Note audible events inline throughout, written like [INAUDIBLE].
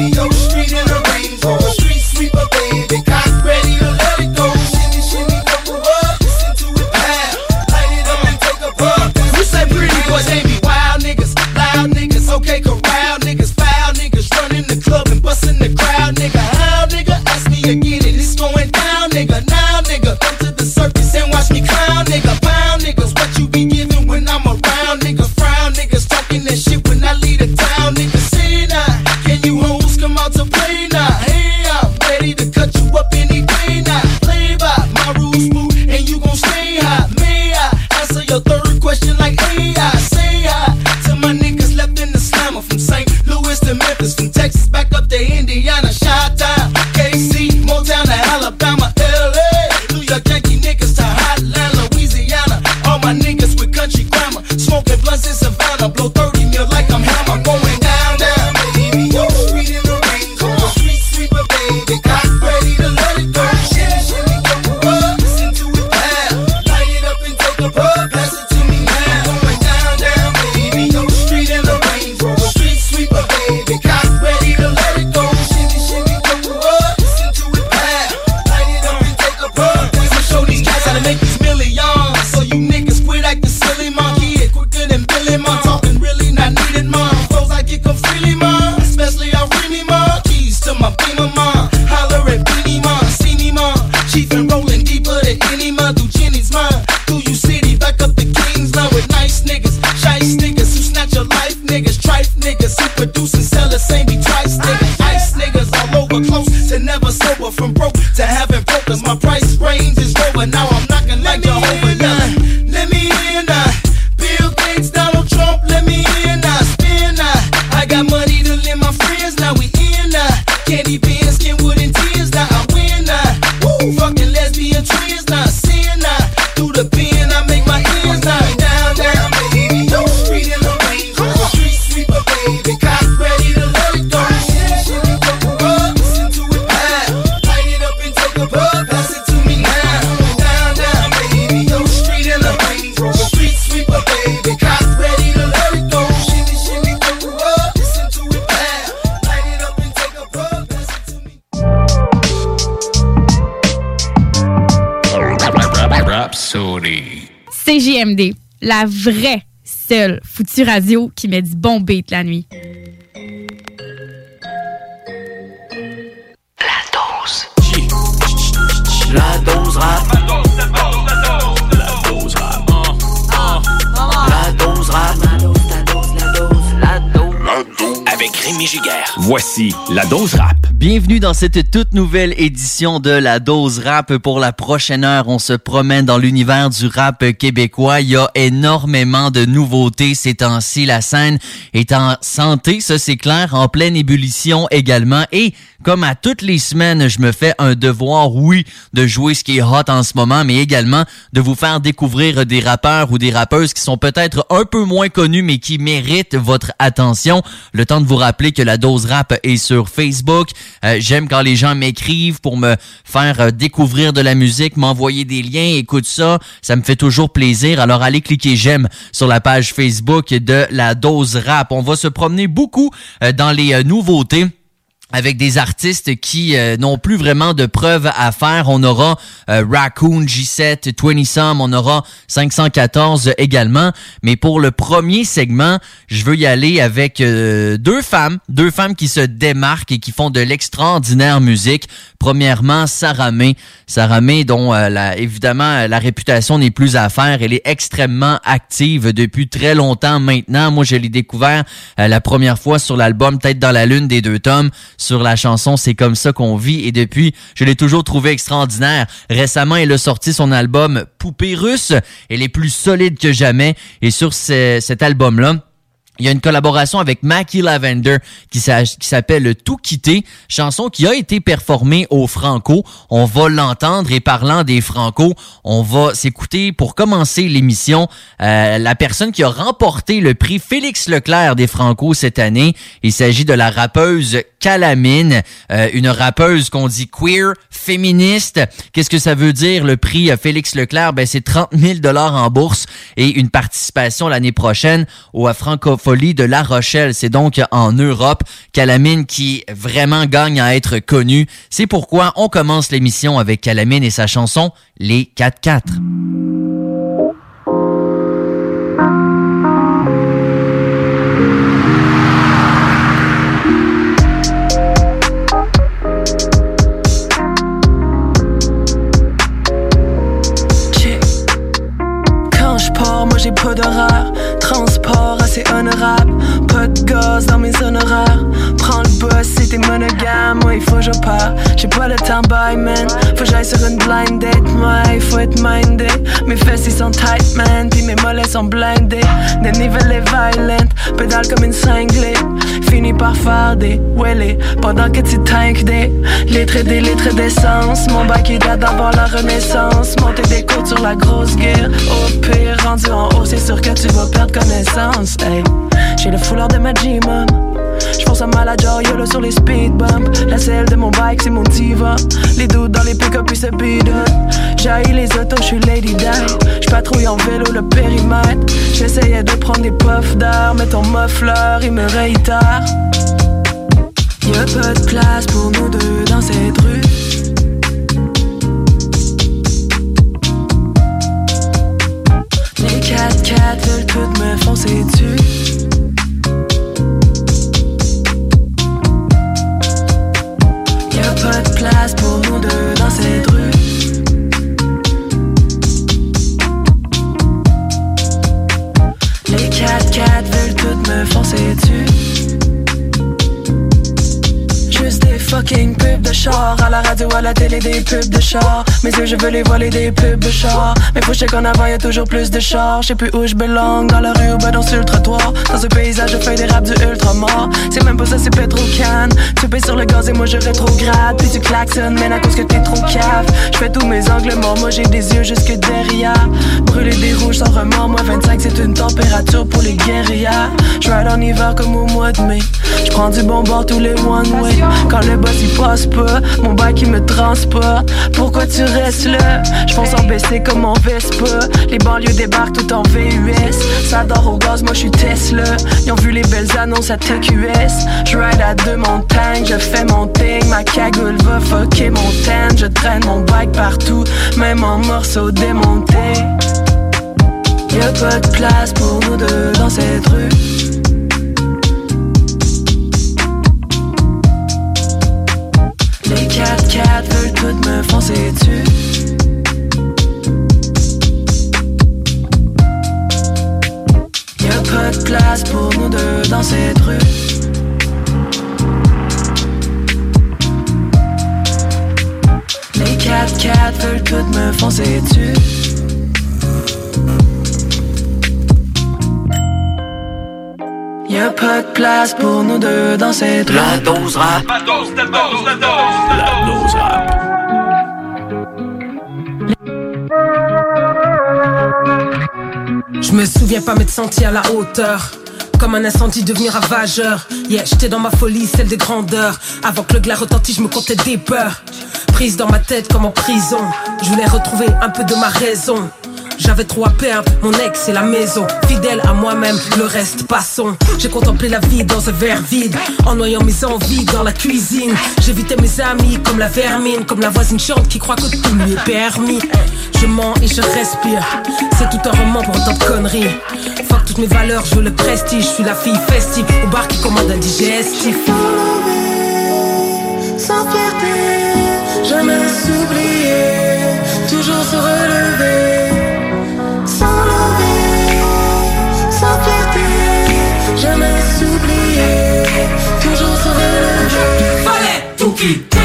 baby. Yo, street in the range, or street sweeper, baby. Cock ready to let it go. Up. Listen to. Light it up and take a puff. Say pretty they be wild niggas, loud niggas. Okay, corral niggas, foul niggas. Running the club and busting the crowd, question like AI? Say hi to my niggas left in the slammer from St. Louis to Memphis, from Texas back up to Indiana, la vraie seule foutue radio qui met du bon beat la nuit. Voici la dose rap. Bienvenue dans cette toute nouvelle édition de la dose rap. Pour la prochaine heure, on se promène dans l'univers du rap québécois. Il y a énormément de nouveautés ces temps-ci. La scène est en santé, ça c'est clair, en pleine ébullition également. Et comme à toutes les semaines, je me fais un devoir, oui, de jouer ce qui est hot en ce moment, mais également de vous faire découvrir des rappeurs ou des rappeuses qui sont peut-être un peu moins connus, mais qui méritent votre attention. Le temps de vous rappeler que la dose rap est sur Facebook. Euh, J'aime quand les gens m'écrivent pour me faire euh, découvrir de la musique, m'envoyer des liens, écoute ça, ça me fait toujours plaisir. Alors allez cliquer j'aime sur la page Facebook de la dose rap. On va se promener beaucoup euh, dans les nouveautés. Avec des artistes qui euh, n'ont plus vraiment de preuves à faire. On aura euh, Raccoon, G7, 20 Some, on aura 514 également. Mais pour le premier segment, je veux y aller avec euh, deux femmes, deux femmes qui se démarquent et qui font de l'extraordinaire musique. Premièrement, Sarah May. Sarah May, dont la, évidemment la réputation n'est plus à faire. Elle est extrêmement active depuis très longtemps maintenant. Moi, je l'ai découvert la première fois sur l'album Tête dans la lune des deux tomes sur la chanson C'est comme ça qu'on vit et depuis, je l'ai toujours trouvé extraordinaire. Récemment, elle a sorti son album Poupée russe. Elle est plus solide que jamais et sur cet album-là, il y a une collaboration avec Mackie Lavender qui s'appelle Tout quitter, chanson qui a été performée au Franco. On va l'entendre et parlant des Franco, on va s'écouter pour commencer l'émission euh, la personne qui a remporté le prix Félix Leclerc des Franco cette année. Il s'agit de la rappeuse Calamine, euh, une rappeuse qu'on dit queer, féministe. Qu'est-ce que ça veut dire? Le prix Félix Leclerc Ben c'est 30 000 dollars en bourse et une participation l'année prochaine au Francophone de La Rochelle. C'est donc en Europe. Calamine qui vraiment gagne à être connue. C'est pourquoi on commence l'émission avec Calamine et sa chanson Les 4-4. J'ai pas d'horaire. Transport assez honorable. Pas de gaz dans mes honoraires. Prends le boss, c'était monogame. Moi, il faut que je pars. J'ai pas le temps, bye man. Faut que j'aille sur une blind date. Moi, il faut être mindé. Mes fesses, ils sont tight, man. Puis mes mollets sont blindés. Des nivelles violent. Pédale comme une cinglée. Fini par faire des. Pendant que tu tank des litres et des litres d'essence. Mon bac, il date d'avant la renaissance. Monter des côtes sur la grosse guerre. Au pire, rendu en haut, c'est sûr que tu vas perdre connaissance. J'ai le foulard de ma G-Mom. J'fonce à malade YOLO sur les speed bumps. La selle de mon bike, c'est mon diva. Les doutes dans les pick-up, puis c'est bidon. J'haïs les autos, j'suis Lady Di. J'patrouille en vélo le périmètre. J'essayais de prendre des puffs d'air, mais ton muffler, il me réitère. Y'a pas de place pour nous deux dans cette rue. 4-4 veulent toutes me foncer dessus. Y'a pas de place pour À la radio, à la télé, des pubs de char Mes yeux, je veux les voiler des pubs de char Mais faut qu'en avant, y'a toujours plus de char Je sais plus où je belong, dans la rue ou ben dans sur le Dans ce paysage, je fais des raps du ultra mort. C'est même pas ça, c'est Petro-Can Tu payes sur le gaz et moi je rétrograde. Puis tu klaxonnes, mais à cause que t'es trop cave. Je fais tous mes angles morts, moi j'ai des yeux jusque derrière. Brûler des rouges sans remords, moi 25 c'est une température pour les guérillas. Je ride en hiver comme au mois de mai. Je prends du bon bord tous les one way quand le boss il passe mon bac il me transporte. Pourquoi tu restes là? Je pense en baisser comme en Vespa. Les banlieues débarquent tout en VUS. Ça dort au gaz, moi je suis Tesla. Ils ont vu les belles annonces à TQS. Je ride à deux montagnes, je fais mon thing. Ma cagoule va fucker mon ten. Je traîne mon bike partout, même en morceaux démontés. Y'a pas de place pour nous deux dans cette rue. Toutes me foncer dessus. Y'a pas de place pour nous deux dans cette rue. Les 4-4 veulent toutes me foncer dessus. Y'a pas de place pour nous deux dans cette rue. La dose rap. La dose, la dose, la dose. La dose rap. Je me souviens pas m'être senti à la hauteur. Comme un incendie devenir ravageur. Yeah, j'étais dans ma folie, celle des grandeurs. Avant que le glas retentisse, je me comptais des peurs. Prise dans ma tête comme en prison. Je voulais retrouver un peu de ma raison. J'avais trop à perdre, mon ex et la maison. Fidèle à moi-même, le reste passons. J'ai contemplé la vie dans un verre vide, en noyant mes envies dans la cuisine. J'évitais mes amis comme la vermine, comme la voisine chante qui croit que tout lui est permis. Je mens et je respire, c'est tout un roman pour autant de conneries. Fuck toutes mes valeurs, je le prestige, je suis la fille festive au bar qui commande un digestif. Sans fierté, jamais s'oublier, toujours se relever. Fallait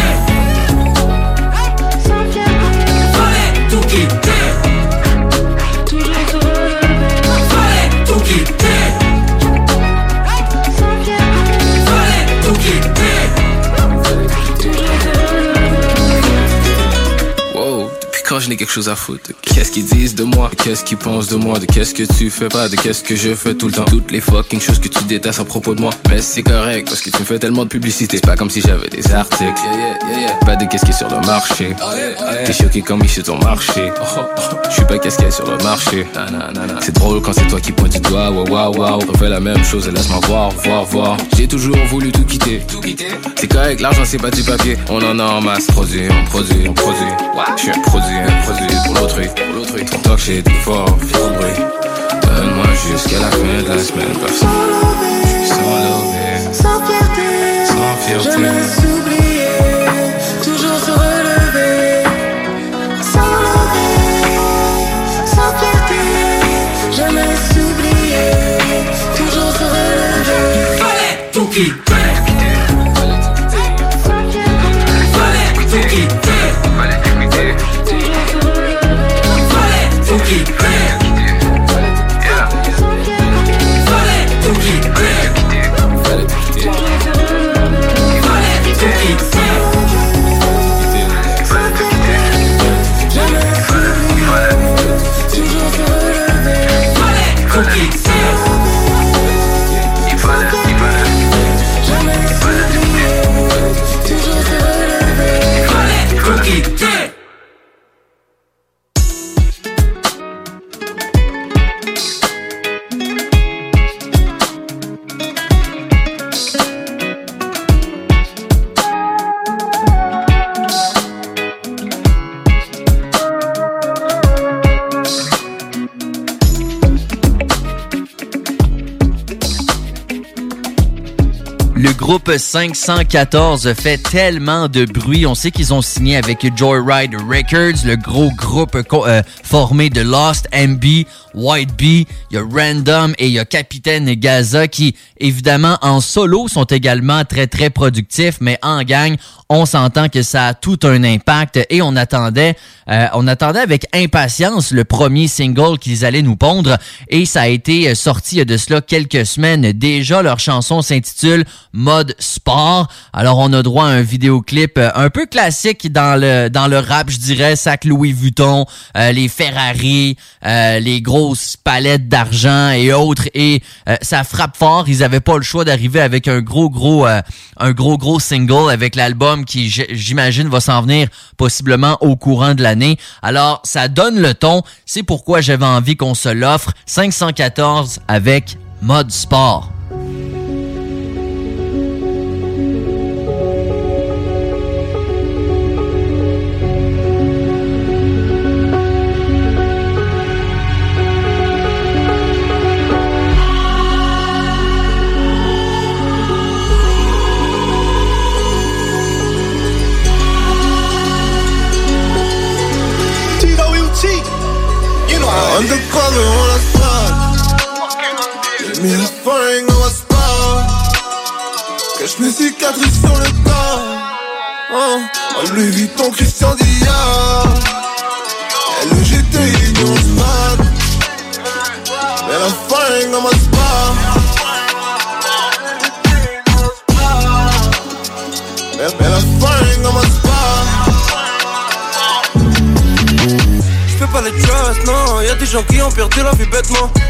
depuis quand je n'ai quelque chose à foutre Qu'est-ce qu'ils disent de moi, qu'est-ce qu'ils pensent de moi, de qu'est-ce que tu fais? Pas, de qu'est-ce que je fais tout le temps. Toutes les fucking choses que tu détestes à propos de moi. Mais c'est correct parce que tu me fais tellement de publicité. C'est pas comme si j'avais des articles. Yeah, yeah, yeah, yeah. Pas de qu'est-ce qui est sur le marché. T'es choqué comme il sur ton marché. Je suis pas qu'est-ce qu'il y a sur le marché. C'est drôle quand c'est toi qui pointe du doigt. Waouh, waouh, waouh. Refais la même chose et laisse-moi voir, voir, voir. J'ai toujours voulu tout quitter. C'est correct, l'argent c'est pas du papier. On en a en masse. Produit, on produit, on produit. Je suis un produit, produit pour l'autrui. Pour l'autrui. Ton talk shit est fort, fort de bruit. Donne-moi jusqu'à la fin de la semaine. Personne. Sans lever, Sans fierté, sans fierté. jamais s'oublier, toujours se relever. Sans lever, sans fierté, jamais s'oublier, toujours se relever. Fallait tout quitter. Groupe 514 fait tellement de bruit. On sait qu'ils ont signé avec Joyride Records, le gros groupe euh, formé de Lost, MB, White Bee, il y a Random et il y a Capitaine Gaza qui, évidemment, en solo sont également très très productifs, mais en gang, on s'entend que ça a tout un impact et on attendait, euh, on attendait avec impatience le premier single qu'ils allaient nous pondre et ça a été sorti de cela quelques semaines déjà. Leur chanson s'intitule Mode Sport. Alors on a droit à un vidéoclip un peu classique dans le dans le rap, je dirais, sac Louis Vuitton, euh, les Ferrari, euh, les palettes d'argent et autres et euh, ça frappe fort. Ils avaient pas le choix d'arriver avec un gros gros euh, un gros gros single avec l'album qui j'imagine va s'en venir possiblement au courant de l'année. Alors ça donne le ton, c'est pourquoi j'avais envie qu'on se l'offre 514 avec mode sport.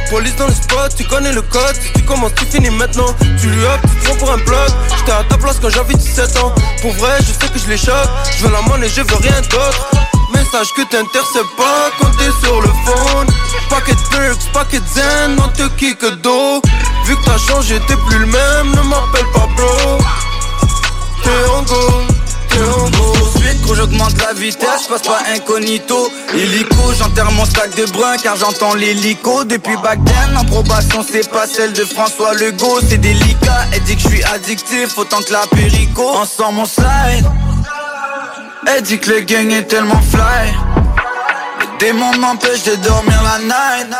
Police dans le spot, tu connais le code. Tu commences, tu finis maintenant. Tu lui up, tu te prends pour un bloc. J'étais à ta place quand j'avais 17 ans. Pour vrai, je sais que je les. Je veux la monnaie, je veux rien d'autre. Message que t'interceptes pas quand t'es sur le phone Paquet de perks, paquet de zen, non te kick d'eau Vu que t'as changé, t'es plus le même, ne m'appelle pas bro t'es en go J'augmente la vitesse, je passe pas incognito. Illico, j'enterre mon stack de brun car j'entends l'hélico. Depuis back then, en probation, c'est pas celle de François Legault. C'est délicat, elle dit que je suis addictif, autant que la périco. Ensemble, mon slide. Elle dit que le gang est tellement fly. Les démons m'empêchent de dormir la night.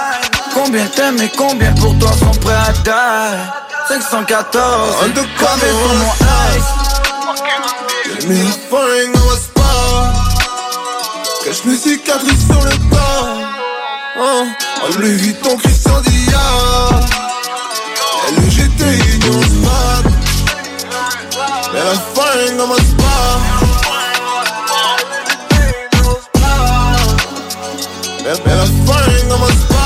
Combien t'aimes et combien pour toi sont prêts à die? 514, Undercover. sur mon ice. J'ai mis un mes cicatrices sur le corps. Hein. En Louis Vuitton, Christian Dior LGT, Union Spot Mets un foreign dans ma spa mets un foreign dans ma spa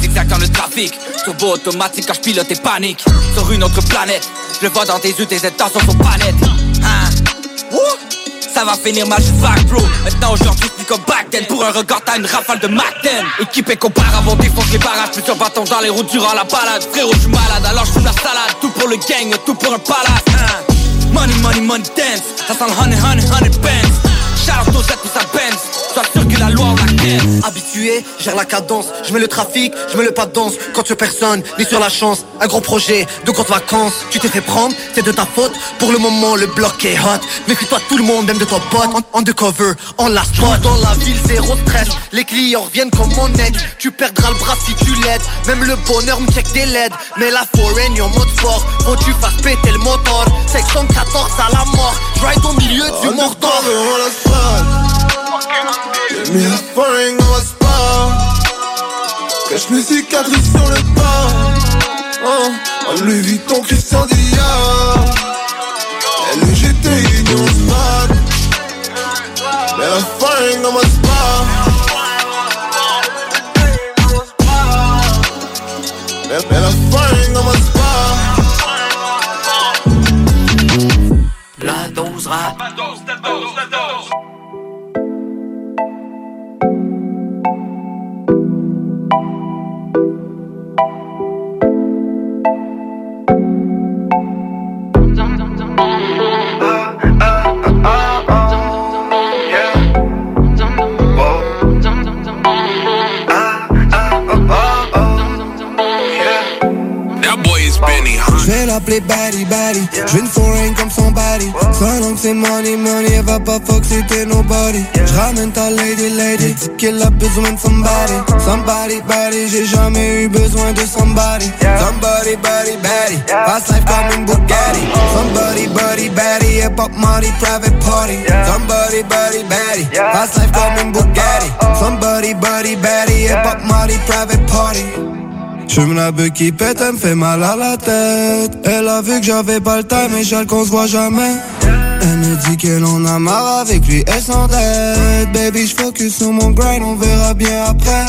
Zigzag dans le trafic, turbo automatique quand je pilote et panique. Sur une autre planète, je le vois dans tes yeux, tes intentions sont pas nettes Hein ça va finir mal, je vague bro. Maintenant aujourd'hui plus comme back then Pour un regard t'as une rafale de 10 Équipé qu'auparavant défonce les barrages Plusieurs bâtons dans les routes durant la balade. Frérot je suis malade. Alors je la salade. Tout pour le gang, tout pour un palace. Hein. Money, money, money dance. Ça sent le honey, honey, honey bands. Shout out aux pour sa Benz Sois sûr que la loi on la Habitué, gère la cadence, je mets le trafic, je mets le pas de danse. Quand tu personne, ni sur la chance. Un gros projet, de courtes vacances. Tu t'es fait prendre, c'est de ta faute. Pour le moment le bloc est hot. Méfie-toi tout le monde, même de toi pote En undercover, en la spot. Dans la ville zéro stress. Les clients reviennent comme mon ex Tu perdras le bras si tu l'aides. Même le bonheur me check des LED. Mais la foreign en mode sport. Faut tu fasses péter le moteur. 614 à la mort. Ride au milieu du on spot J'ai mis un dans ma spa Cache mes cicatrices sur le corps hein. En Louis Vuitton, Christian Dior LGT, Union Spot Mets un foreign dans ma spa mets un foreign vais l'appeler Batty Batty Je veux une foreign comme son body Son nom c'est money money. Elle va pas fuck c'était nobody. Je ramène ta lady lady. Dis qu'elle a besoin de somebody. Somebody body J'ai jamais eu besoin de somebody. Somebody body body. Fast life comme une Bugatti. Somebody body body. Et pop money private party. Somebody body body. Fast life comme une Bugatti. Somebody body body. Et pop money private party J'fume la beuh qui pète, elle me fait mal à la tête. Elle a vu que j'avais pas le time et j'aille qu'on se voit jamais. Me dit qu'elle en a marre avec lui, elle s'endette. Baby, j'focus sur mon grind, on verra bien après.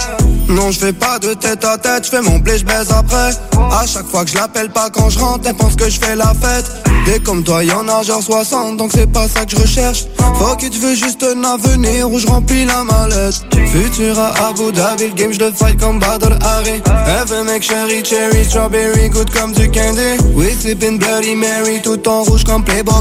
Non, j'fais pas de tête à tête, j'fais mon blé, j'baise après. À chaque fois que je l'appelle pas quand je rentre, elle pense que je fais la fête. Des comme toi, y'en a genre 60, donc c'est pas ça que je recherche. Faut tu veux juste un avenir où je remplis la mallette. Futur à Abu Dhabi, le game, je le fight comme Badr Hari. Elle veut make cherry, cherry, strawberry, good comme du candy. We sippin' Bloody Mary, tout en rouge comme Playboy.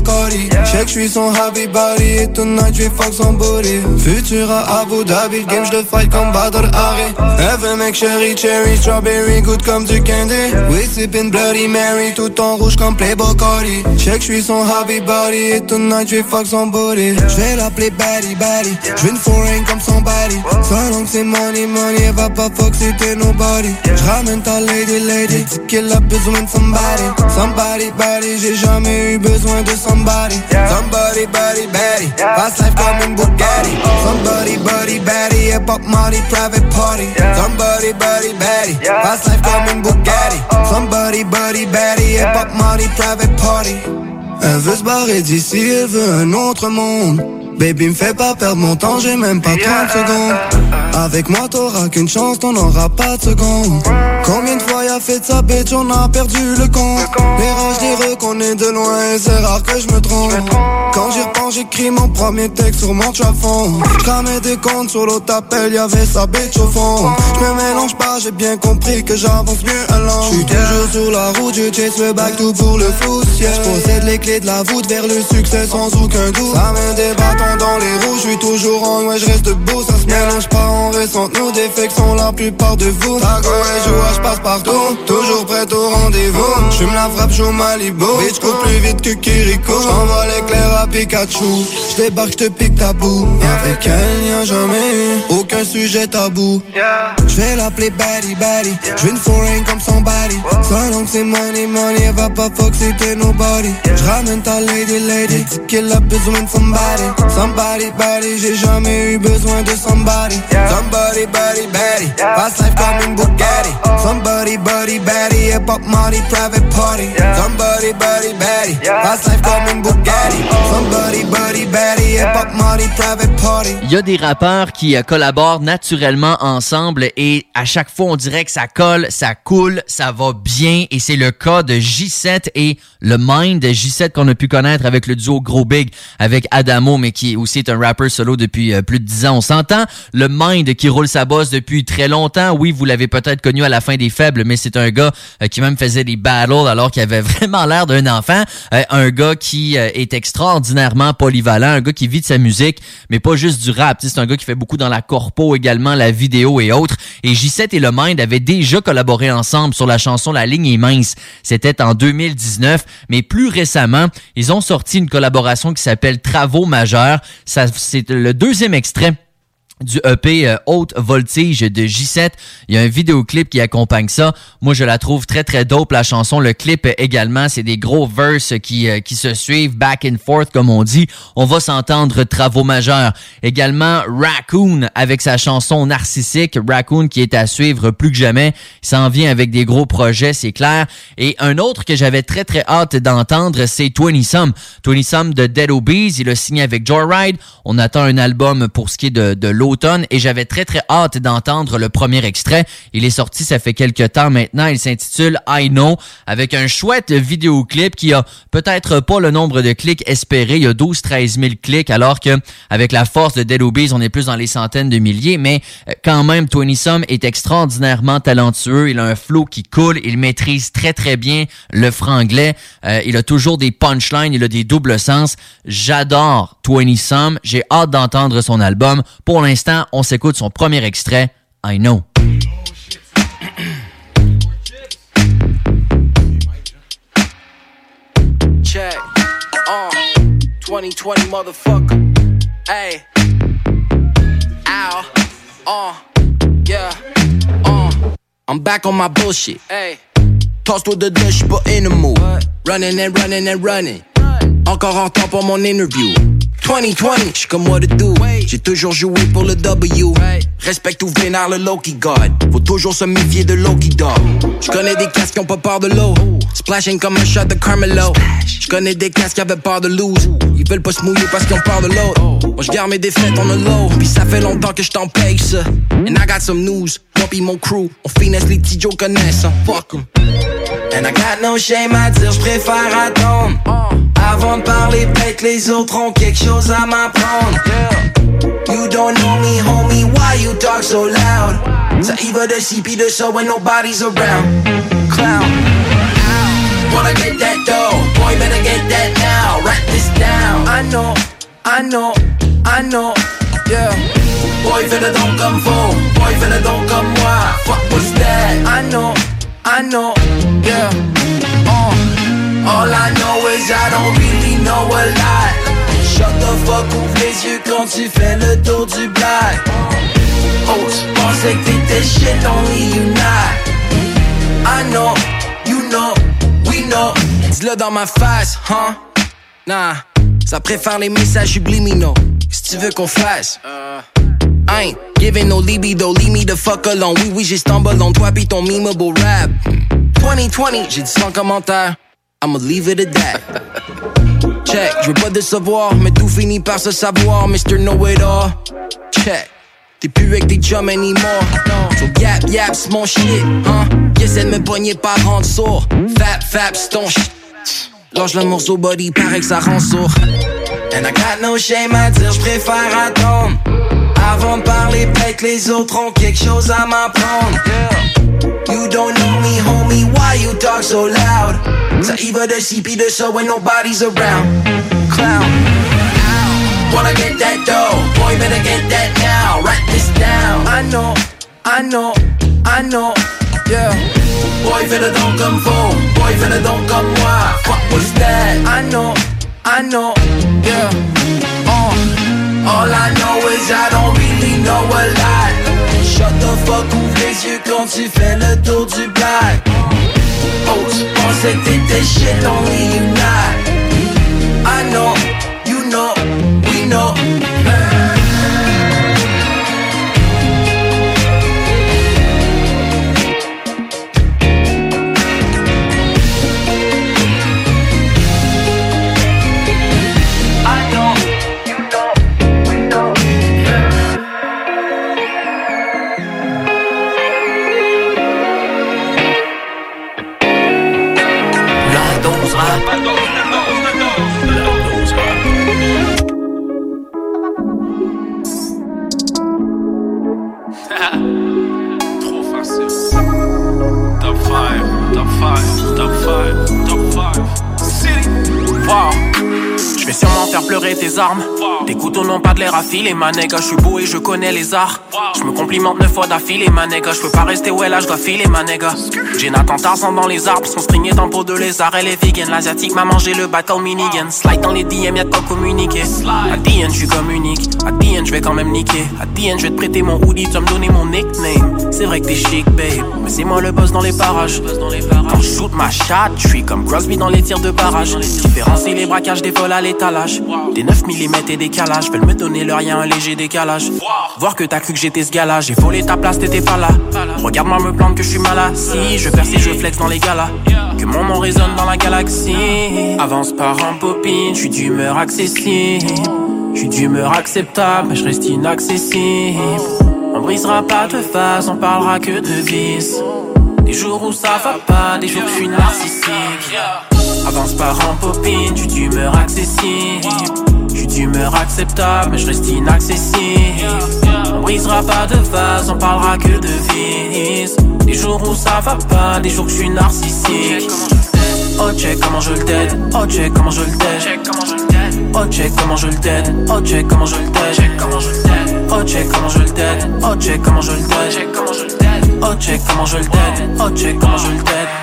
Check, j'suis son body, et tonight j'vais fuck son booty. Futur à Abu Dhabi, game, je le fight comme Badr Hari. Elle make cherry, cherry, strawberry, good comme du candy. We sippin' Bloody Mary, tout en rouge comme Playboy Cardi. Check, j'suis son body, et tonight j'vais fuck son booty. J'vais l'appeler Batty Batty, j'veux une foreign comme son body. C'est money money, elle va pas fuck c'était nobody. J'ramène ta lady lady, dis qu'elle a besoin de somebody. Somebody body, j'ai jamais eu besoin de somebody. Somebody body body, fast life comme une Bugatti. Somebody body body, et pop money private party. Somebody body body, fast life comme une Bugatti. Somebody body body, et pop money private party. Elle veut se barrer d'ici, elle veut un autre monde. Baby, me fais pas perdre mon temps, j'ai même pas 30 secondes. Avec moi, t'auras qu'une chance, t'en auras pas de seconde. Combien de fois y'a fait de sa bitch, on a perdu le compte. Les rages dirais qu'on est de loin, et c'est rare que je me trompe. Quand j'y repense, j'écris mon premier texte sur mon fond. J'ramais des comptes sur l'autre appel, y'avait sa bitch au fond. J'me mélange pas, j'ai bien compris que j'avance mieux à l'an. J'suis toujours sur la route, je chase le back tout pour le flou. J'possède les clés de la voûte vers le succès sans aucun doute. Ça met des bâtons dans les roues, j'suis toujours en ouais, j'reste debout. Ça se mélange pas, on ressent nos défects sont la plupart de vous. Ta et joie, j'passe partout, toujours prêt au rendez-vous. J'fume la frappe, au Malibu. Bitch, cours plus vite que Kiriko. J'envoie l'éclair à Pikachu. J'débarque, j'te pique ta boue. Avec elle, y'a jamais eu aucun sujet tabou. J'vais l'appeler Baddy Baddy. J'vais une foreign comme son body. Son nom c'est money money, elle va pas fuck c'était nobody. J'ramène ta lady lady, dis qu'elle a besoin de somebody. Somebody body, j'ai jamais eu besoin de somebody. Somebody body body, fast life comme une Bugatti. Somebody body body, hip hop money private party. Somebody body body, fast life comme une Bugatti. Somebody body body, hip hop money private party. Il y a des rappeurs qui euh, collaborent naturellement ensemble et à chaque fois on dirait que ça colle, ça coule, ça va bien. Et c'est le cas de J7 et le Mind. De J7 qu'on a pu connaître avec le duo Gros Big avec Adamo mais qui aussi est un rappeur solo depuis euh, plus de 10 ans. On s'entend, le Mind qui roule sa bosse depuis très longtemps. Oui, vous l'avez peut-être connu à la fin des faibles mais c'est un gars euh, qui même faisait des battles alors qu'il avait [LAUGHS] vraiment l'air d'un enfant. Euh, un gars qui est extraordinairement polyvalent, un gars qui vit de sa musique mais pas juste du rap. C'est un gars qui fait beaucoup dans la corpo également, la vidéo et autres. Et J7 et le Mind avaient déjà collaboré ensemble sur la chanson La ligne est mince. C'était en 2019, mais plus récemment, ils ont sorti une collaboration qui s'appelle Travaux majeurs. C'est le deuxième extrait du EP euh, Haute Voltige de J7. Il y a un vidéoclip qui accompagne ça. Moi, je la trouve très, très dope, la chanson. Le clip également, c'est des gros verses qui, euh, qui se suivent back and forth, comme on dit. On va s'entendre travaux majeurs. Également, Raccoon avec sa chanson Narcissique. Raccoon qui est à suivre plus que jamais. Il s'en vient avec des gros projets, c'est clair. Et un autre que j'avais très, très hâte d'entendre, c'est 20 Some. 20 Some de Dead Obeez. Il a signé avec Joyride. On attend un album pour ce qui est de, de et j'avais très très hâte d'entendre le premier extrait. Il est sorti ça fait quelques temps maintenant. Il s'intitule I Know avec un chouette vidéoclip qui a peut-être pas le nombre de clics espérés. Il y a 12-13 000 clics alors que avec la force de Dead Obeez, on est plus dans les centaines de milliers. Mais euh, quand même, Tony Sum est extraordinairement talentueux. Il a un flow qui coule. Il maîtrise très très bien le franglais. Euh, il a toujours des punchlines. Il a des doubles sens. J'adore Tony Sum. J'ai hâte d'entendre son album. Pour l'instant, on s'écoute son premier extrait, I Know. Check. Uh, 2020 motherfucker. Hey. Ow. Uh. Yeah. Uh. I'm back on my bullshit. Hey. Toss-toi de deux, j'suis pas in the mood. Running and running and running. Encore en temps pour mon interview. 2020, j'suis comme what to do. J'ai toujours joué pour le W. Respecte ou vénère le Loki God. Faut toujours se méfier de Loki Dog. J'connais des casques qui ont pas peur de l'eau. Splashing comme un shot de Carmelo. J'connais des casques qui avaient peur de lose. Ils veulent pas se mouiller parce qu'ils ont peur de l'autre. Moi j'garde mes défaites en a low. Puis ça fait longtemps que j't'en paye ça. And I got some news. Moi pis mon crew, on finesse les petits Joe connaissent. Fuck 'em. And I got no shame à dire, j'préfère attendre. Avant de parler, peut-être les autres ont quelque chose à m'apprendre. You don't know me, homie, why you talk so loud? Ça y va de ci pis de ça when nobody's around. Clown. Wanna get that dough, boy, better get that now. Write this down. I know, I know, I know, yeah. Boy, fais le don comme boy, fais le don comme moi. Fuck what's that? I know, I know, yeah. Uh. All I know is I don't really know a lot. Shut the fuck, ouvre les yeux quand tu fais le tour du black. Oh, tu pensais que t'étais shit, only you not. I know, you know, we know. Dis-le dans ma face, huh? Nah, ça préfère les messages subliminaux. Que tu veux qu'on fasse? I ain't giving no libido, leave me the fuck alone. Oui, oui, j'ai stumble on toi pis ton memeable rap. 2020, j'ai dit sans commentaire. I'ma leave it at that. Check, je veux pas décevoir, mais tout finit par se savoir, Mr. Know-It-All. Check. T'es plus avec tes chums anymore. Non. So yap yap, c'est mon shit, hein. Y'essaie de me pogner par rendre sourd. Fap fap, c'est ton shit. Lâche le morceau body, paraît que ça rend sourd. And I got no shame à dire, j'préfère attendre. Avant de parler, peut-être les autres ont quelque chose à m'apprendre. You don't know me, homie, why you talk so loud? Va de CP the show when nobody's around. Clown. Wanna get that dough, boy, better get that now. Write this down. I know, I know, I know, yeah. Boy, fais le don comme faux, boy, fais le don comme moi. Fuck was that? I know, I know, yeah. Uh, all I know is I don't really know a lot. Shut the fuck, ouvre les quand tu fais le tour du black. Oh, tu pensais que t'étais shit, only you not. I know, armes. Tes couteaux n'ont pas de l'air filer, ma nègre. Je suis beau et je connais les arts. Je me complimente neuf fois d'affilée, ma nègre. Je peux pas rester où elle là, je dois filer, ma. J'ai Nathan Tarzan dans les arbres, son stringé dans peau de lézard. Elle est vegan, l'asiatique m'a mangé le bat comme minigun. Slide dans les DM, y'a de quoi communiquer. À DN, je suis comme unique. À DN, je vais quand même niquer. À DN, je vais te prêter mon hoodie, tu vas me donner mon nickname. C'est vrai que t'es chic, babe. Mais c'est moi le boss dans les parages. Quand shoot ma chatte, je suis comme Crosby dans les tirs de barrage. Différencie les braquages des vols à l'étalage. Des 9 mm et des calages. Veulent me donner leur rien, un léger décalage. Voir que t'as cru que j'étais ce gars-là. J'ai volé ta place, t'étais pas là. Regarde-moi me plaindre que je suis malade. Si je perce et je flex dans les galas. Que mon nom résonne dans la galaxie. Avance par en popine, je suis d'humeur accessible. Je suis d'humeur acceptable, mais je reste inaccessible. On brisera pas de phase, on parlera que de vice. Des jours où ça va pas, des jours où je suis narcissique. Avance par en popine, je suis d'humeur accessible. D'humeur acceptable, mais je reste inaccessible. On brisera pas de vase, on parlera que de vice. Des jours où ça va pas, des jours que je suis narcissique. Oh check comment je le dead, oh check comment je le dead. Oh check comment je le dead, oh check comment je le dead. Oh check comment je le dead, oh check comment je le dead. Oh check comment je le dead, oh check comment je le dead.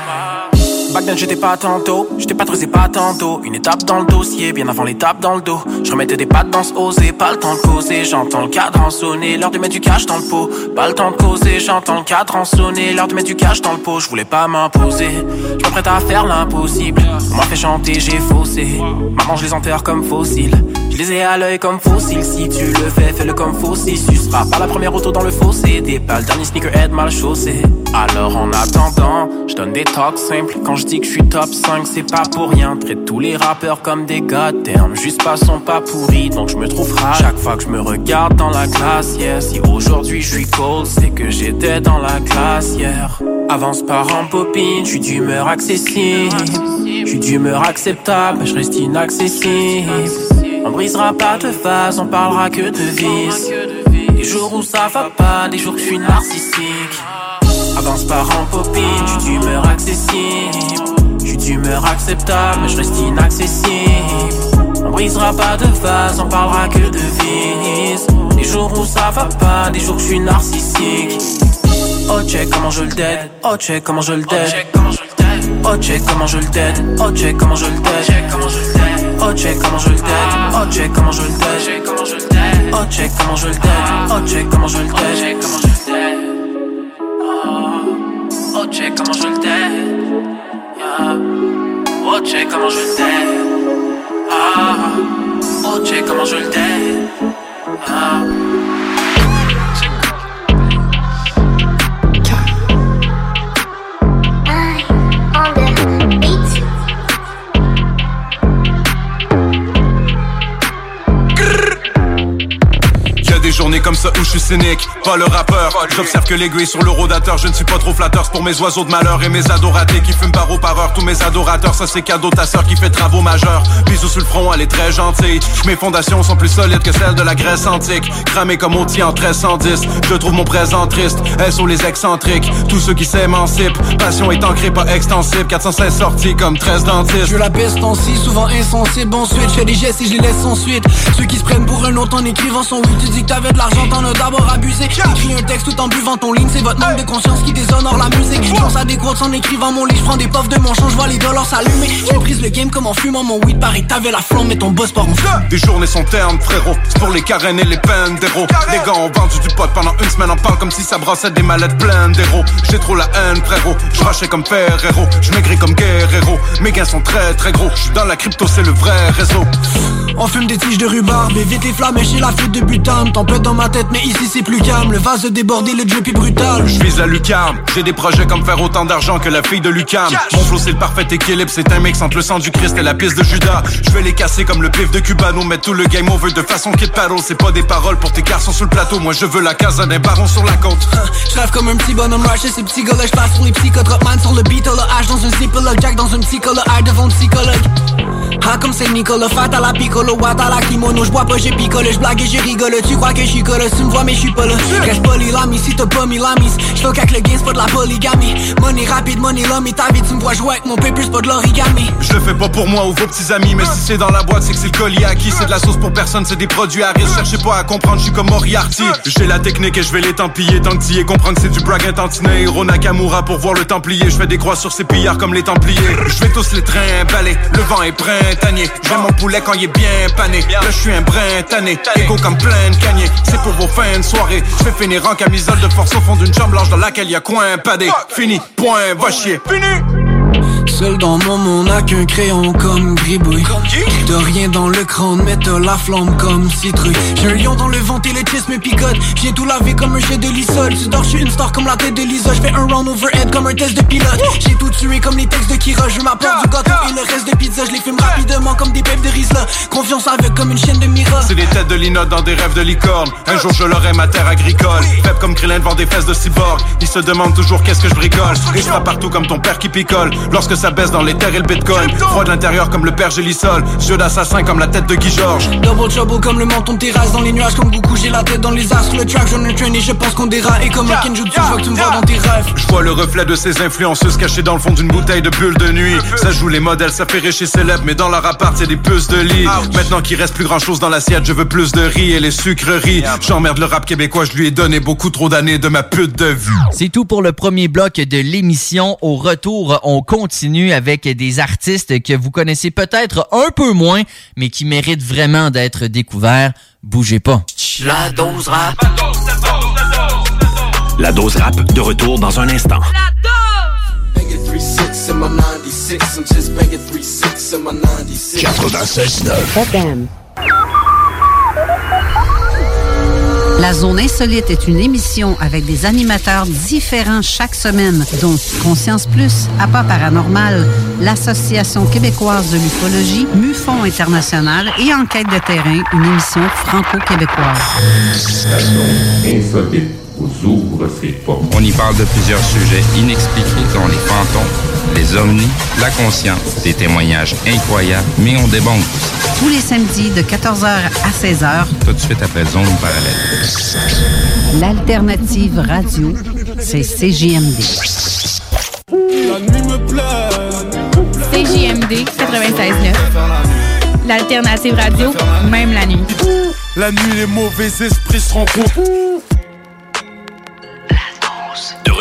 Back then j'étais pas tantôt, j'étais pas trop pas tantôt. Une étape dans le dossier, bien avant l'étape dans le dos. Je remettais des pattes dans ce osé, pas le temps de causer. J'entends le cadran sonner, l'heure de mettre du cash dans le pot. Pas le temps de causer, j'entends le cadran sonner, l'heure de mettre du cash dans le pot. Je voulais pas m'imposer, je m'apprête à faire l'impossible. On m'a fait chanter, j'ai faussé. Maman, je les enterre comme fossiles. Ai à l'œil comme fossiles. Si tu le fais, fais-le comme fossile. Tu seras pas la première auto dans le fossé. T'es pas le dernier sneakerhead mal chaussé. Alors en attendant, je donne des talks simples. Quand je dis que je suis top 5, c'est pas pour rien. Traite tous les rappeurs comme des goddamn. Juste pas sont pas pourris, donc je me trouve rare. Chaque fois que je me regarde dans la glace. Si aujourd'hui je suis cold, c'est que j'étais dans la classe hier. Avance par en popine, je suis d'humeur accessible. Je suis d'humeur acceptable, je reste inaccessible. On brisera pas de phase, on parlera que de vice. Des jours où ça va pas, des jours que je suis narcissique. Avance par en popine, je suis d'humeur accessible. Je suis d'humeur acceptable, mais je reste inaccessible. On brisera pas de phase, on parlera que de vice. Des jours où ça va pas, des jours que je suis narcissique. Oh check comment je le dead, oh check comment je le dead. Oh check comment je le dead, oh check comment je le dead. Oh check comment je le dead, oh check comment je le dead. Oh check comment je le dead, oh check comment je le dead. Oh check comment je le dead. Oh check comment je le dead. Ah. Cynique, pas le rappeur. J'observe que l'aiguille sur le rodateur, je ne suis pas trop flatteur c'est pour mes oiseaux de malheur et mes adoratés qui fument barreau par heure. Tous mes adorateurs, ça c'est cadeau ta sœur qui fait travaux majeurs. Bisous sur le front, elle est très gentille. Mes fondations sont plus solides que celles de la Grèce antique. Cramé comme outil en 1310, je trouve mon présent triste. Elles sont les excentriques, tous ceux qui s'émancipent. Passion est ancrée, pas extensible. 416 sorties comme 13 dentistes. Je la peste en si souvent insensible. Ensuite, je fais des gestes et je les laisse sans suite. Ceux qui se prennent pour un autre en écrivant son oui. Tu dis que t'avais de l'argent, t'en as d'abord abusé. Écris un texte tout en buvant ton ligne. C'est votre manque de conscience qui déshonore la musique. Je pense à des quotes en écrivant mon lit. Je prends des puffs de mon champ, je vois les dollars s'allumer. J'ai prise le game comme en fumant mon weed. Pareil, t'avais la flamme, mais ton boss part en feu. Des journées sont ternes, frérot. C'est pour les carènes et les peines d'héros. Les gars ont vendu du pot pendant une semaine. On parle comme si ça brassait des mallettes pleines d'héros. J'ai trop la haine, frérot. Je rachais comme Ferrero. Je maigris comme Guerrero. Mes gains sont très très gros. Je suis dans la crypto, c'est le vrai réseau. On fume des tiges de rhubarbe, évite les flammes et chez la fuite de butane. Tempête dans ma tête, mais ici c'est plus calme. Le vase débordé, le jeu est brutal. Je vise la lucarne. J'ai des projets comme faire autant d'argent que la fille de Lucam. Mon flow c'est le parfait équilibre. C'est un mix entre le sang du Christ et la piste de Judas. Je vais les casser comme le pif de Cubano. Mettre tout le game over de façon kid paddle. C'est pas des paroles pour tes garçons sur le plateau. Moi je veux la casa d'un baron sur la côte. Je rêve comme un petit bonhomme rush ces petits gars là, je passe sur les psychotes man sur le beat, le H dans un ziploc, Jack dans un psychologue, R devant psychologue. Ah comme c'est Nicolas, fat à la piccolo, watt à la kimono, j'bois pas, j'ai j'blague et j'ai rigole, tu crois que j'suis colle, tu me vois mais j'suis pas là. Reste poli l'ami si t'as pas mis l'ami, j'fuck avec le game, c'est pas de la polygamie. Money rapide, money ta vie tu me vois jouer avec mon paper, pas de l'origami. Je le fais pas pour moi ou vos petits amis, mais si c'est dans la boîte, c'est que c'est le colis qui, c'est de la sauce pour personne, c'est des produits à risque, cherchez pas à comprendre, j'suis comme Moriarty. J'ai la technique et je vais les templier, tant que t'y es, comprendre que c'est du brag intantiné, Hiro Nakamura pour voir le templier, je fais des croix sur ces pillards comme les templiers. Je vais tous les trains balayer, le vent est printanier, j'aime mon poulet quand il est bien pané. Là je suis un brin tanné, égo comme plein de. C'est pour vos fins de soirée. Je vais finir en camisole de force au fond d'une chambre blanche dans laquelle y a coin padé. Fini, point, va chier. Fini. Seul dans mon monde, n'a qu'un crayon comme gribouille. De rien dans le crâne, mais t'as la flamme comme citrouille. J'ai un lion dans le ventre et les chest me picote. J'ai tout lavé comme un jet de lissol. Tu dors, j'suis une star comme la tête de Lisa. J'fais un round overhead comme un test de pilote. J'ai tout tué comme les textes de Kira. Je m'apporte du gâteau et le reste de pizza. Je les fume rapidement comme des pèpes de Rizla. Confiance avec comme une chaîne de Mira. C'est des têtes de linotte dans des rêves de licorne. Un jour je l'aurai ma terre agricole. Faible comme Krillin devant des fesses de cyborg. Ils se demandent toujours qu'est-ce que je bricole? Et je partout comme ton père qui picole. Lorsque ça baisse dans les terres et le bitcoin. Froid de l'intérieur comme le père Gélisol. Jeu d'assassin comme la tête de Guy Georges. Double trouble comme le menton de terrasse dans les nuages comme Goku. J'ai la tête dans les astres. Le track, j'en ai train et je pense qu'on déraille. Et comme un Kenjutsu, je vois que tu me vois dans tes rêves. Je vois le reflet de ces influenceuses cachées dans le fond d'une bouteille de bulle de nuit. Ça joue les modèles, ça fait riche et célèbre. Mais dans leur appart, c'est des puces de lit. Maintenant qu'il reste plus grand chose dans l'assiette, je veux plus de riz et les sucreries. J'emmerde le rap québécois, je lui ai donné beaucoup trop d'années de ma pute de vue. C'est tout pour le premier bloc de l'émission. Au retour, on continue avec des artistes que vous connaissez peut-être un peu moins, mais qui méritent vraiment d'être découverts. Bougez pas. La dose rap. La dose rap de retour dans un instant. Banging 3-6 in my 96. I'm just banging 3-6 in my 96. 96.9 La Zone Insolite est une émission avec des animateurs différents chaque semaine, dont Conscience Plus, Appât Paranormal, l'Association québécoise de l'ufologie, MUFON International et Enquête de terrain, une émission franco-québécoise. Insolite vous ouvre ses portes. On y parle de plusieurs sujets inexpliqués, dont les fantômes, les ovnis, la conscience, des témoignages incroyables, mais on débonde aussi. Tous les samedis de 14h à 16h, Tout de suite après Zone Parallèle. l'alternative radio, c'est CJMD. La nuit me plaît. CJMD 96.9. L'alternative radio, même la nuit. La nuit, les mauvais esprits se rencontrent.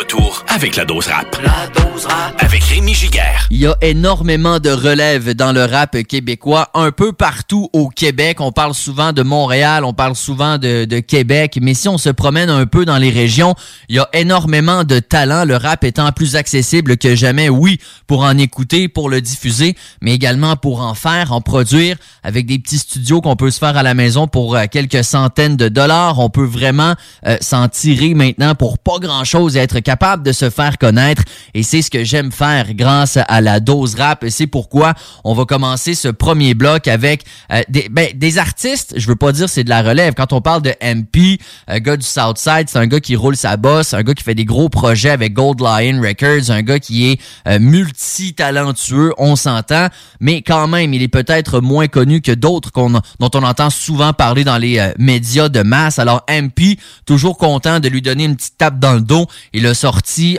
Retour avec la dose rap. La dose rap. Avec Rémi Giguère. Il y a énormément de relève dans le rap québécois, un peu partout au Québec. On parle souvent de Montréal, on parle souvent de, de Québec, mais si on se promène un peu dans les régions, il y a énormément de talent, le rap étant plus accessible que jamais, oui, pour en écouter, pour le diffuser, mais également pour en faire, en produire, avec des petits studios qu'on peut se faire à la maison pour euh, quelques centaines de dollars. On peut vraiment euh, s'en tirer maintenant pour pas grand-chose et être capable de se faire connaître et c'est ce que j'aime faire grâce à la dose rap. C'est pourquoi on va commencer ce premier bloc avec euh, des, ben, des artistes, je veux pas dire c'est de la relève. Quand on parle de MP, un gars du Southside, c'est un gars qui roule sa bosse, un gars qui fait des gros projets avec Gold Lion Records, un gars qui est euh, multi-talentueux, on s'entend, mais quand même, il est peut-être moins connu que d'autres dont on entend souvent parler dans les euh, médias de masse. Alors MP, toujours content de lui donner une petite tape dans le dos, il a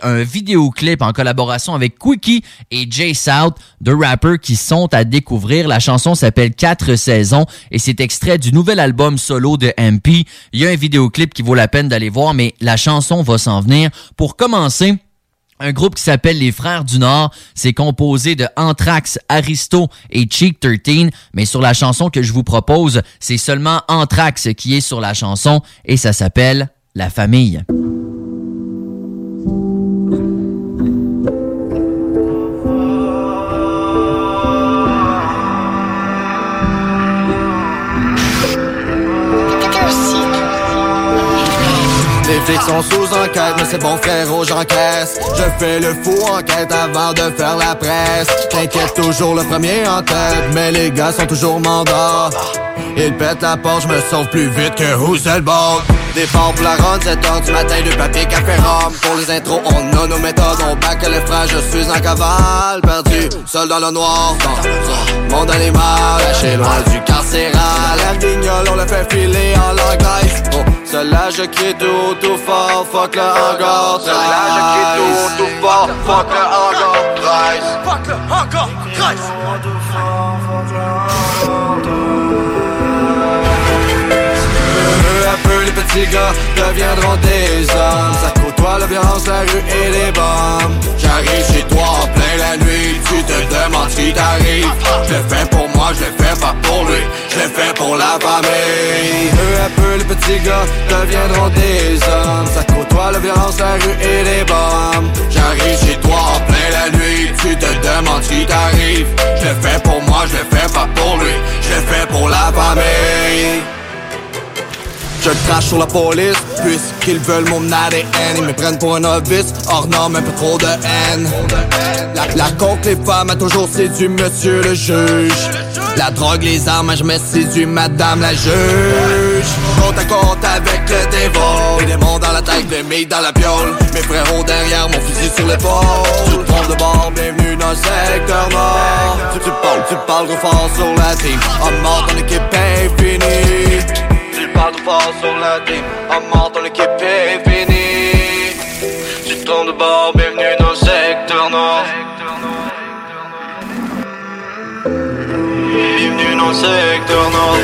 un vidéoclip en collaboration avec Quickie et Jay South, deux rappers qui sont à découvrir. La chanson s'appelle Quatre saisons et c'est extrait du nouvel album solo de MP. Il y a un vidéoclip qui vaut la peine d'aller voir, mais la chanson va s'en venir. Pour commencer, un groupe qui s'appelle les Frères du Nord, c'est composé de Anthrax, Aristo et Cheek 13, mais sur la chanson que je vous propose, c'est seulement Anthrax qui est sur la chanson et ça s'appelle La famille. Les sont sous enquête, mais c'est bon frérot, j'encaisse. Je fais le fou enquête avant de faire la presse. T'inquiète toujours le premier en tête, mais les gars sont toujours mandats. Ils pètent la porte, je me sauve plus vite que le bon. Départ pour la ronde, 7 heures du matin, du papier, café, rhum. Pour les intros, on a nos méthodes, on back le frère, je suis en cavale, perdu, seul dans le noir. Dans monde animal, lâché loin du carcéral. La guignol, on le fait filer en langage. Oh, cela je crie tout, tout fort, fuck le hangar. Cela je crie tout, tout fort, fuck le hangar. Fuck le hangar, Peu à peu les petits gars deviendront des hommes. Ça côtoie la violence, la rue et les bombes. J'arrive chez toi en plein la nuit. Tu te demandes ce qui t'arrive Je l'ai fait pour moi, je l'ai fait pas pour lui. Je l'ai fait pour la famille. Peu à peu les petits gars deviendront des hommes. Ça côtoie la violence, la rue et les bombes. J'arrive chez toi en plein la nuit. Tu te demandes ce qui t'arrive Je l'ai fait pour moi, je l'ai fait pas pour lui. Je l'ai fait pour la famille je crache sur la police, puisqu'ils veulent mon ADN Ils me prennent pour un novice, hors norme, un peu trop de haine. La, la coke, les femmes a toujours séduit monsieur le juge. La drogue, les armes, je me séduit madame la juge. Compte à compte avec le dévol. Les démons dans la tête, les milles dans la piole. Mes frérots derrière, mon fusil sur l'épaule. Tu de bord, bienvenue dans le secteur nord. Tu, tu parles, tu parles trop fort sur la team. En mort, ton équipe infinie parles trop fort sur la team En mort, ton équipe est finie. Tu te trompes de bord, bienvenue dans le secteur nord. Bienvenue dans le secteur nord.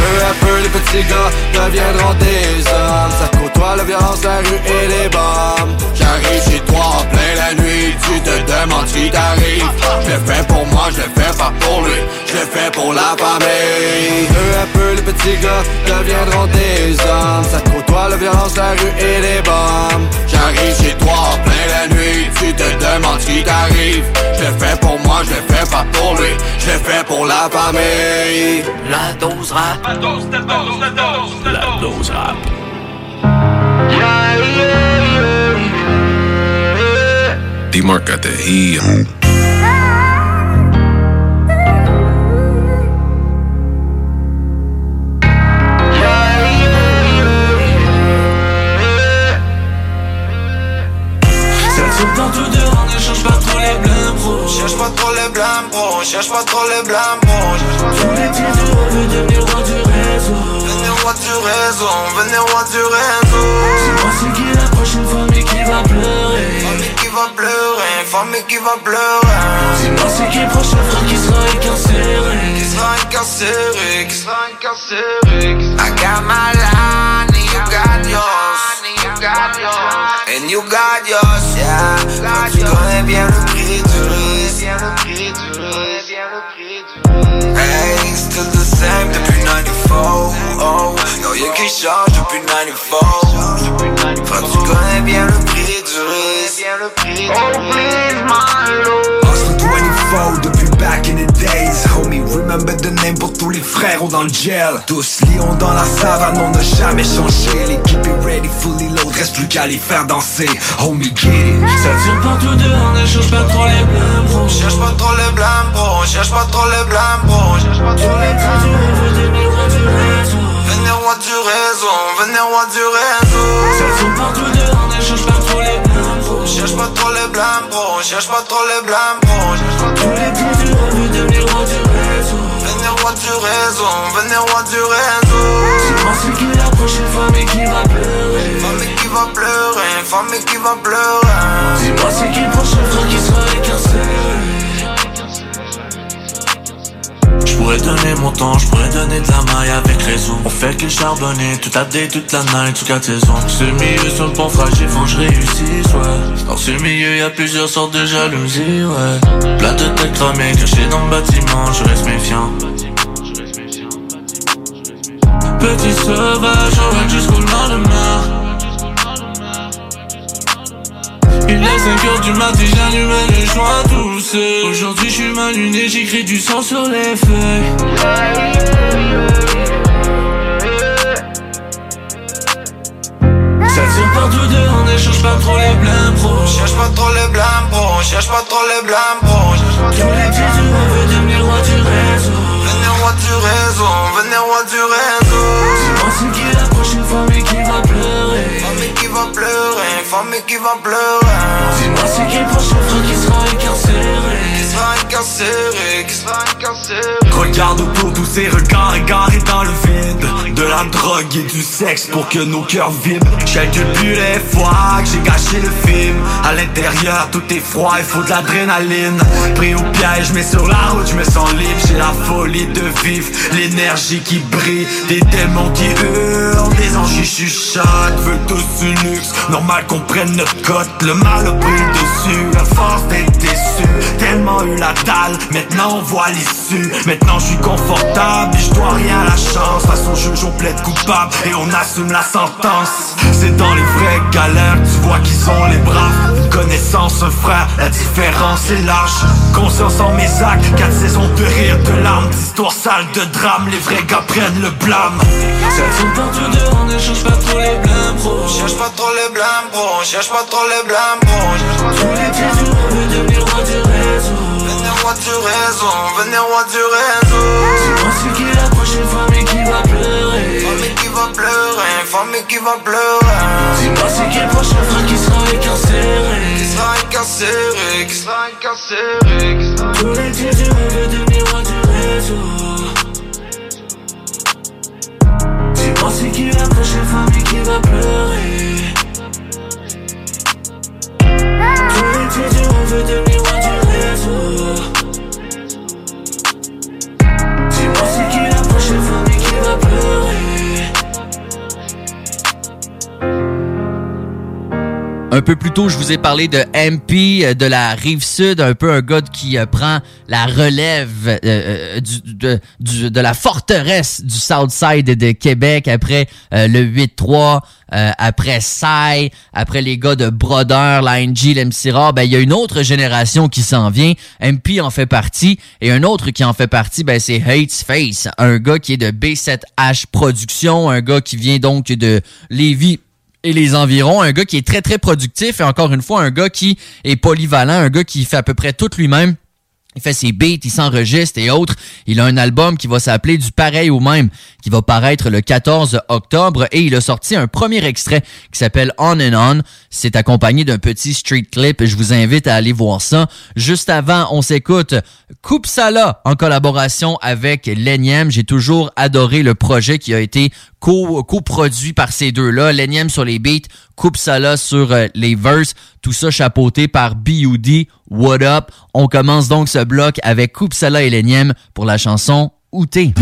Peu à peu les petits gars deviendront des hommes. Ça côtoie la violence, la rue et les bombes. J'arrive chez toi en plein la nuit Tu te demandes ce qui t'arrive Je l'ai fait pour moi, je l'ai fait pas pour lui. Je l'ai fait pour la famille. Peu à peu les petits gars deviendront des hommes. Ça côtoie la violence, la rue et les bombes. J'arrive chez toi en plein la nuit Tu te demandes ce qui t'arrive Je l'ai fait pour moi, je l'ai fait pas pour lui. Je l'ai fait pour la famille. La dose rap. La dose the heat. Ça tourne partout dehors, blâmes, bro. Cherche pas trop les blâmes, bro. Cherche pas trop les blâmes, bro. Tous les petits on veut devenir roi du réseau. Venez roi du réseau, venez roi du réseau. C'est moi qui la prochaine famille qui va pleurer? Va pleurer, famille qui va pleurer. C'est moi c'est qui le prochain frère qui sera incarcéré. Qui sera incarcéré, qui sera incarcéré. I got my line, and you got yours. And you got yours, yeah. Tu connais bien le prix du risque. Hey, still the same depuis 94. Oh, y'a qui change depuis 94. Enfin, tu connais bien le prix du risque. Oh, please, my lord. Hustle 24 depuis back in the days, homie. Remember de name pour tous les frères ou dans le gel Tous lions dans la savane, on n'a jamais changé L'équipe est ready, fully load, reste plus qu'à les faire danser Homie, get it Ça tire partout dehors, ne cherche pas trop les blâmes, bro Cherche pas trop les blâmes, bro. Cherche pas trop les blâmes, bro. Cherche pas trop les blâmes. Venez roi du réseau Venez roi du réseau, venez roi du réseau. Ça tire partout dehors, ne cherche pas trop les blâmes, Cherche pas trop les blâmes, bro. Cherche pas trop les blâmes, pas Tous les petits du veut devenir roi du réseau Venez roi du réseau, venez roi du réseau. C'est qui la prochaine famille qui va pleurer Famille qui va pleurer, famille qui va pleurer. C'est qui le prochain frère qui sera incarcéré Je donner mon temps, je donner de la maille avec raison. On fait que charbonner toute la day, toute la night, toute la saison Ce milieu le pont fragile, faut que je réussisse, ouais. Dans ce milieu y a plusieurs sortes de jalousie, ouais. Plein de têtes cramées, cachées dans le bâtiment, je reste méfiant. Petit sauvage, on va jusqu'au lendemain Il est 5h du matin, j'allume les joints tout seul Aujourd'hui je suis mal luné, j'écris du sang sur les feuilles. Ça tire partout dehors, ne cherche pas trop les blâmes, bro Cherche pas trop les blâmes, bro. Cherche pas trop les blâmes, pas Tous les petits du veut devenir roi du réseau. Venez roi du réseau, venez roi du réseau. C'est qui la prochaine famille qui va va pleurer, famille qui va pleurer? Dis-moi c'est qui le prochain frère qui sera incarcéré Regarde autour tous ces regards égarés dans le vide De la drogue et du sexe pour que nos cœurs vibrent. Quelques plus les fois que j'ai gâché le film. À l'intérieur tout est froid, il faut de l'adrénaline. Pris au piège mais sur la route je me sens libre. J'ai la folie de vivre, l'énergie qui brille. Des démons qui hurlent, des anges qui chuchotent Veulent tous du luxe, normal qu'on prenne notre cote Le mal a pris dessus, la force d'être déçu Tellement eu la dalle, maintenant on voit l'issue. Maintenant je suis confortable et je dois rien à la chance. Au juge on plaide coupable et on assume la sentence. C'est dans les vraies galères tu vois qui sont les braves Une connaissance, un frère, la différence est large. Conscience en mes actes, quatre saisons de rire, de larmes D'histoires sales, de drames, les vrais gars prennent le blâme. Ça tire partout dehors, ne cherche pas trop les blâmes, bro. Cherche pas trop les blâmes, bro. Cherche pas trop les blâmes, bro. Cherche pas trop Tous les petits du veut devenir roi du réseau roi du réseau, venez roi du réseau. Qui la prochaine famille qui va pleurer? Famille qui va pleurer, famille qui va pleurer. Dis-moi c'est qui le prochain frère qui sera incarcéré? Qui sera incarcéré, qui sera incarcéré. qui sera- Tous les petits du devenir roi du réseau Dis-moi c'est qui la prochaine famille qui va pleurer? Tous les petits du devenir roi du réseau Un peu plus tôt, je vous ai parlé de MP euh, de la rive sud, un peu un gars qui euh, prend la relève euh, euh, de, la forteresse du Southside de Québec après le 8-3, euh, après Sai, après les gars de Brodeur, l'ANG, l'MC Rare. Ben, il y a une autre génération qui s'en vient. MP en fait partie. Et un autre qui en fait partie, ben, c'est Hates Face, un gars qui est de B7H Productions, un gars qui vient donc de Lévis et les environs. Un gars qui est très, très productif et encore une fois, un gars qui est polyvalent, un gars qui fait à peu près tout lui-même. Il fait ses beats, il s'enregistre et autres. Il a un album qui va s'appeler Du pareil au même, qui va paraître le 14 octobre et il a sorti un premier extrait qui s'appelle On and On. C'est accompagné d'un petit street clip. Je vous invite à aller voir ça. Juste avant, on s'écoute Coupe Sala en collaboration avec Lenyem. J'ai toujours adoré le projet qui a été co- coproduit par ces deux-là. Lenyem sur les beats, Coupe Sala sur euh, les verses. Tout ça chapeauté par B.U.D. What Up? On commence donc ce bloc avec Coupe et Lenyem pour la chanson Outé.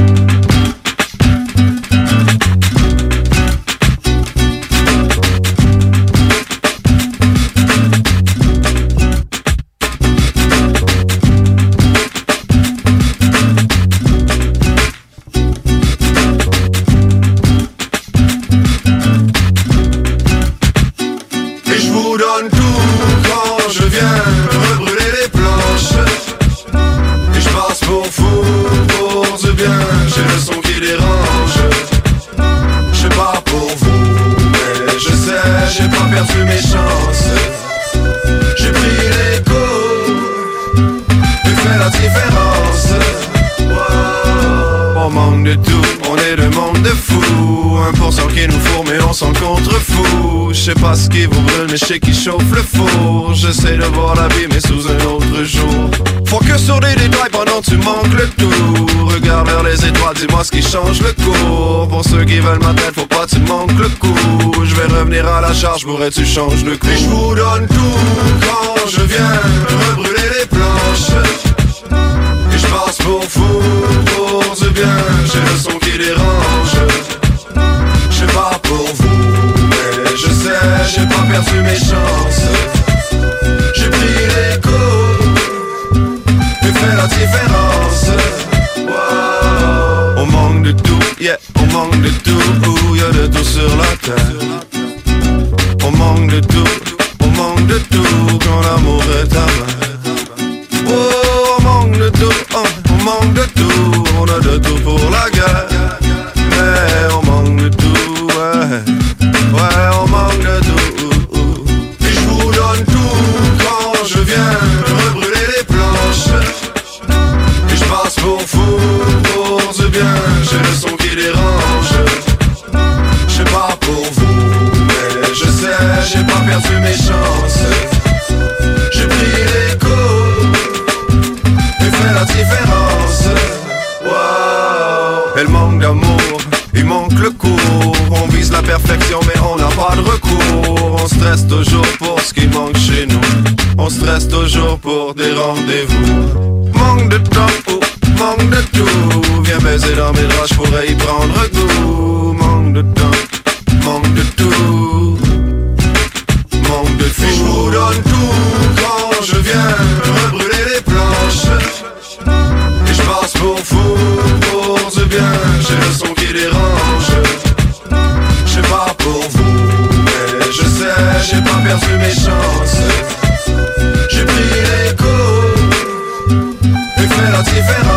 Qui nous fourre mais on s'en contrefou Je sais pas ce qui vous brûle mais je sais qui chauffe le four. J'essaie de voir la vie mais sous un autre jour. Faut que sur des détails pendant tu manques le tout Regarde vers les étoiles, dis-moi ce qui change le cours. Pour ceux qui veulent ma tête, faut pas tu manques le coup. Je vais revenir à la charge, pourrais tu changes le coup. Et je vous donne tout quand je viens rebrûler les planches. Et je passe pour fou, pour du bien. J'ai le son qui dérange perdu mes chances. J'ai pris les coups Et fait la différence. On manque de tout, yeah, on manque de tout Y'a de tout sur la terre. On manque de tout, on manque de tout Quand l'amour est à main Oh, on manque de tout, oh, on manque de tout On a de tout pour la guerre. Mais on manque de tout, ouais. Ouais, rebrûler les planches. Et je passe pour fou, pour du bien. J'ai le son qui dérange. Je pas pour vous, mais je sais J'ai pas perdu mes chances. J'ai pris les coups Et fait la différence. Wow. Elle manque d'amour, il manque le cours. On vise la perfection mais on n'a pas de recours. On stresse toujours pour ce qui manque chez nous On stresse toujours pour des rendez-vous. Manque de temps, oh, manque de tout. Viens baiser dans mes draps, je pourrais y prendre goût. Manque de temps, manque de tout fait la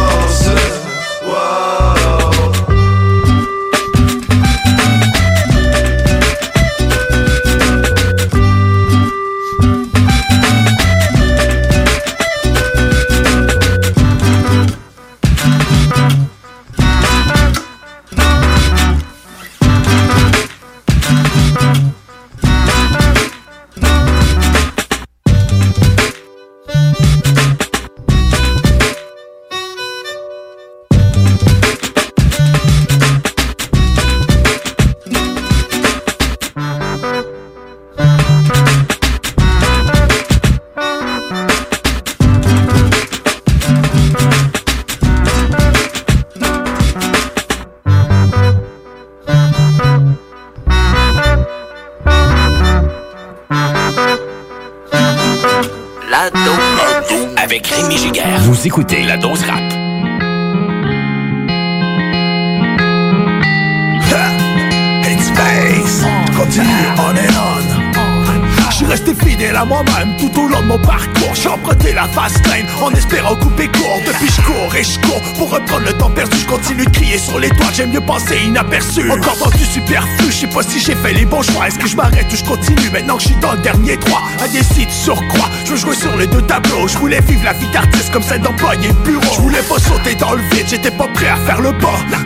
le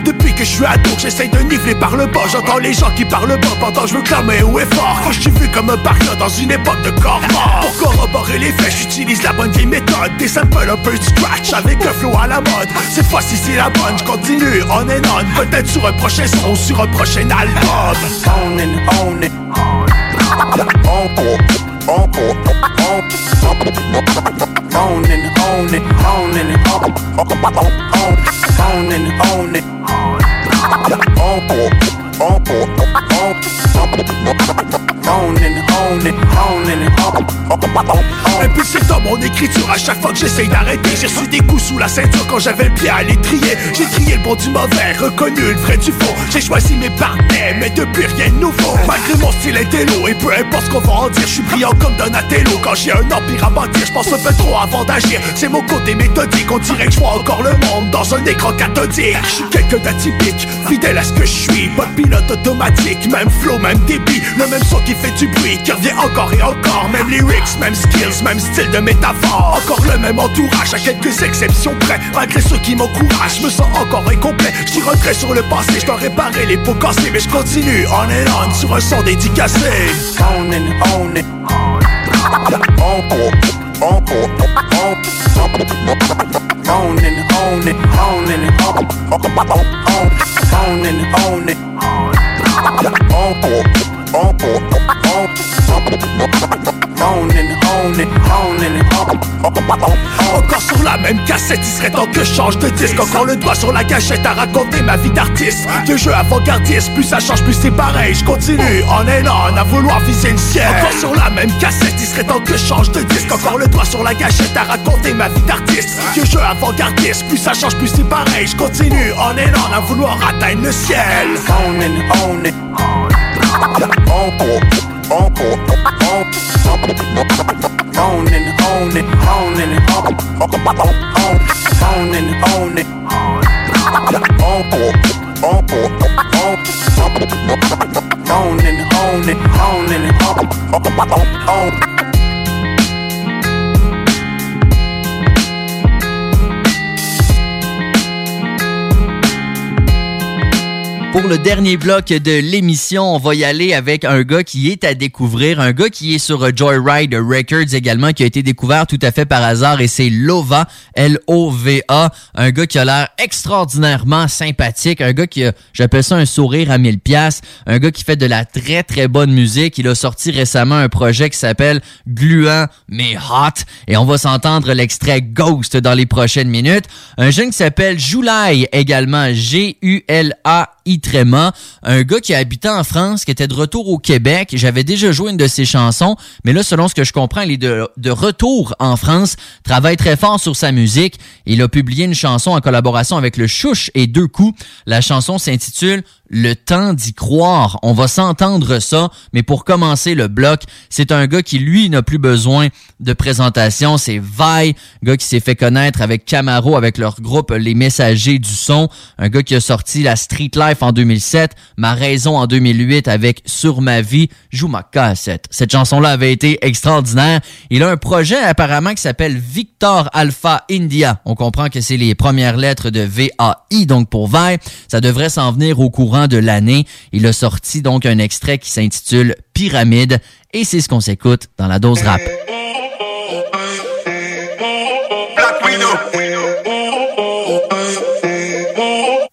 Depuis que je suis ado, j'essaye de niveler par le bas. J'entends les gens qui parlent bas, pendant je veux clamer haut et fort. Quand je suis vu comme un parieur dans une époque de corps mort. Pour corroborer les faits, j'utilise la bonne vieille méthode. Des samples un peu de scratch avec un flow à la mode. Cette fois-ci c'est la bonne, je continue on and on. Peut-être sur un prochain son, sur un prochain album. On and on it On and on it, on and on, on and on it. On and on on and c'est dans mon écriture à chaque fois que j'essaye d'arrêter J'ai reçu des coups sous la ceinture quand j'avais le pied à l'étrier. J'ai trié le bon du mauvais, reconnu le vrai du faux. J'ai choisi mes partenaires, mais depuis rien de nouveau. Malgré mon style intello, et peu importe ce qu'on va en dire Je suis brillant comme Donatello. Quand j'ai un empire à bâtir Je pense un peu trop avant d'agir, c'est mon côté méthodique On dirait que je vois encore le monde dans un écran cathodique. Je suis quelqu'un d'atypique, fidèle à ce que je suis Pas pilote automatique, même flow, même débit. Le même son qui fait du bruit, qui revient encore et encore. Même lyrics, même skills, même style de métaphore. Encore le même entourage, à quelques exceptions près. Malgré ceux qui m'encouragent, je me sens encore incomplet. Je regret sur le passé, je dois réparer les pots cassés Mais je continue on et on sur un son dédicacé. On and on on. And on on and on, on and on encore, on and on it, on and on. Encore sur la même cassette, il serait temps que je change de disque. Encore le doigt sur la gâchette à raconter ma vie d'artiste. De jeu avant-gardiste, plus ça change, plus c'est pareil. Je continue on and on à vouloir viser une ciel. Encore sur la même cassette, il serait temps que je change de disque. Encore le doigt sur la gâchette à raconter ma vie d'artiste. De jeu avant-gardiste, plus ça change, plus c'est pareil. Je continue on and on à vouloir atteindre le ciel. On and on it. Encore, on on it, on and on, on on on and on on and on. Pour le dernier bloc de l'émission, on va y aller avec un gars qui est à découvrir, un gars qui est sur Joyride Records également, qui a été découvert tout à fait par hasard, et c'est Lova, L-O-V-A, un gars qui a l'air extraordinairement sympathique, un gars qui a, j'appelle ça un sourire à mille pièces, un gars qui fait de la très très bonne musique. Il a sorti récemment un projet qui s'appelle Gluant mais Hot, et on va s'entendre l'extrait Ghost dans les prochaines minutes. Un jeune qui s'appelle Joulai également, G-U-L-A Itrema, un gars qui a habité en France, qui était de retour au Québec. J'avais déjà joué une de ses chansons, mais là, selon ce que je comprends, il est de, de retour en France, travaille très fort sur sa musique. Il a publié une chanson en collaboration avec le Chouche et Deux Coups. La chanson s'intitule le temps d'y croire. On va s'entendre ça, mais pour commencer le bloc, c'est un gars qui, lui, n'a plus besoin de présentation. C'est Vi, gars qui s'est fait connaître avec Camaro, avec leur groupe Les Messagers du Son. Un gars qui a sorti la Street Life en 2007, Ma Raison en 2008 avec Sur ma vie, Joue ma cassette. Cette chanson-là avait été extraordinaire. Il a un projet apparemment qui s'appelle Victor Alpha India. On comprend que c'est les premières lettres de VAI, donc pour Vi. Ça devrait s'en venir au courant de l'année. Il a sorti donc un extrait qui s'intitule Pyramide et c'est ce qu'on s'écoute dans la dose rap.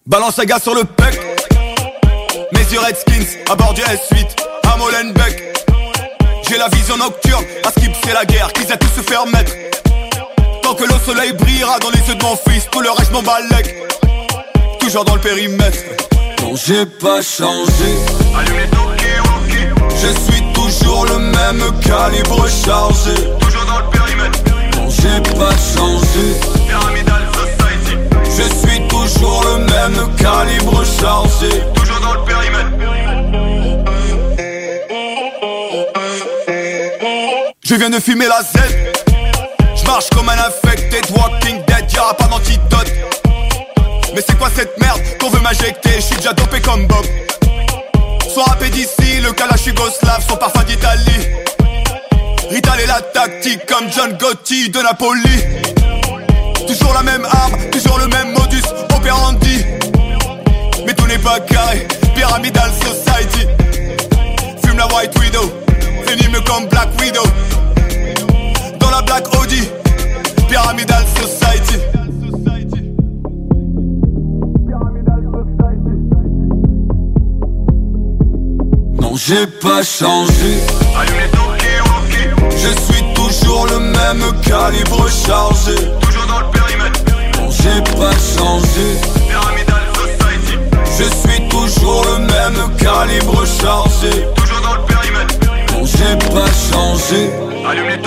Balance la gaz sur le pec Mes yeux Redskins à bord du S8 à Molenbeek. J'ai la vision nocturne À skip c'est la guerre Qu'ils a tous se faire mettre. Tant que le soleil brillera dans les yeux de mon fils Tout le reste m'en balèque Toujours dans le périmètre. Non j'ai pas changé. Je suis toujours le même calibre chargé. Toujours dans le périmètre. Non j'ai pas changé. Pyramidal Society. Je suis toujours le même calibre chargé. Toujours dans le périmètre Je viens de fumer la Z Je marche comme un infected Walking dead, y'aura pas d'antidote. Mais c'est quoi cette merde qu'on veut m'injecter? Je suis déjà dopé comme Bob. Soit rappé d'ici, le kalash yougoslave Son parfum d'Italie. Rital et la tactique comme John Gotti de Napoli. Toujours la même arme, toujours le même modus operandi. Mais tout n'est pas carré, pyramidal society. Fume la white widow, comme Black Widow. Dans la Black Audi, pyramidal society. Non j'ai pas changé. Je suis toujours le même calibre chargé. Toujours dans le périmètre. Non j'ai pas changé. Pyramidal Society. Je suis toujours le même calibre chargé Non j'ai pas changé. Allume les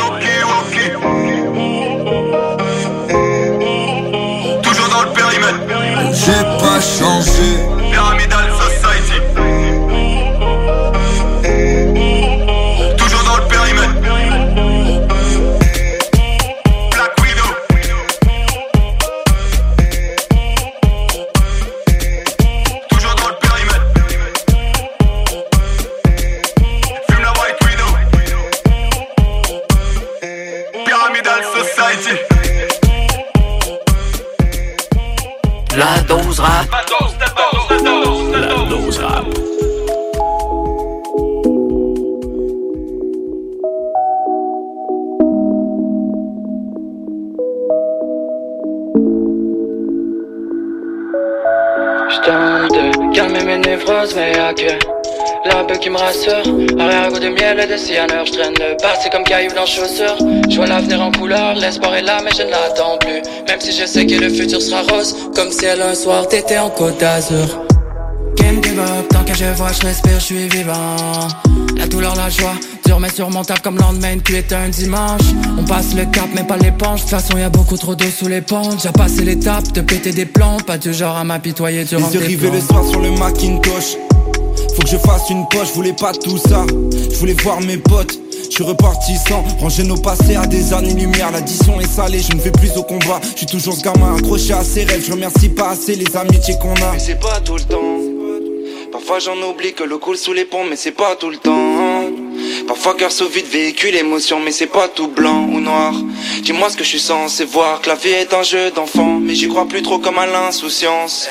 Toujours dans le périmètre. J'ai pas changé La dose rap. La dose, la dose, la dose, la La dose rap. J'tente de calmer mes névroses, mais y'a que la beuh qui me rassure. Arrière-goût de miel et de cyanure, j'traîne le passé comme caillou dans chaussures. J'vois l'avenir en couleur, l'espoir est là, mais je ne l'attends plus. Même si je sais que le futur sera rose, comme si elle un soir t'étais en côte d'Azur. Game give up, tant que je vois, je respire, je suis vivant. La douleur, la joie, dur mais surmontable comme lendemain puis est un dimanche. On passe le cap, mais pas l'éponge. De toute façon, y a beaucoup trop d'eau sous les ponts. J'ai passé l'étape de péter des plombs, pas du genre à m'apitoyer durant Les yeux des rivés le soir sur le Macintosh. Faut que je fasse une poche, je voulais pas tout ça. Je voulais voir mes potes. Je suis reparti sans ranger nos passés à des années-lumière. L'addition est salée, je ne vais plus au combat. Je suis toujours ce gamin accroché à ses rêves. Je remercie pas assez les amitiés qu'on a. Mais c'est pas tout le temps. Parfois j'en oublie que l'eau coule sous les ponts, mais c'est pas tout le temps. Parfois cœur sous vide véhicule émotion, mais c'est pas tout blanc ou noir. Dis-moi ce que je suis censé voir, que la vie est un jeu d'enfant, mais j'y crois plus trop comme à l'insouciance.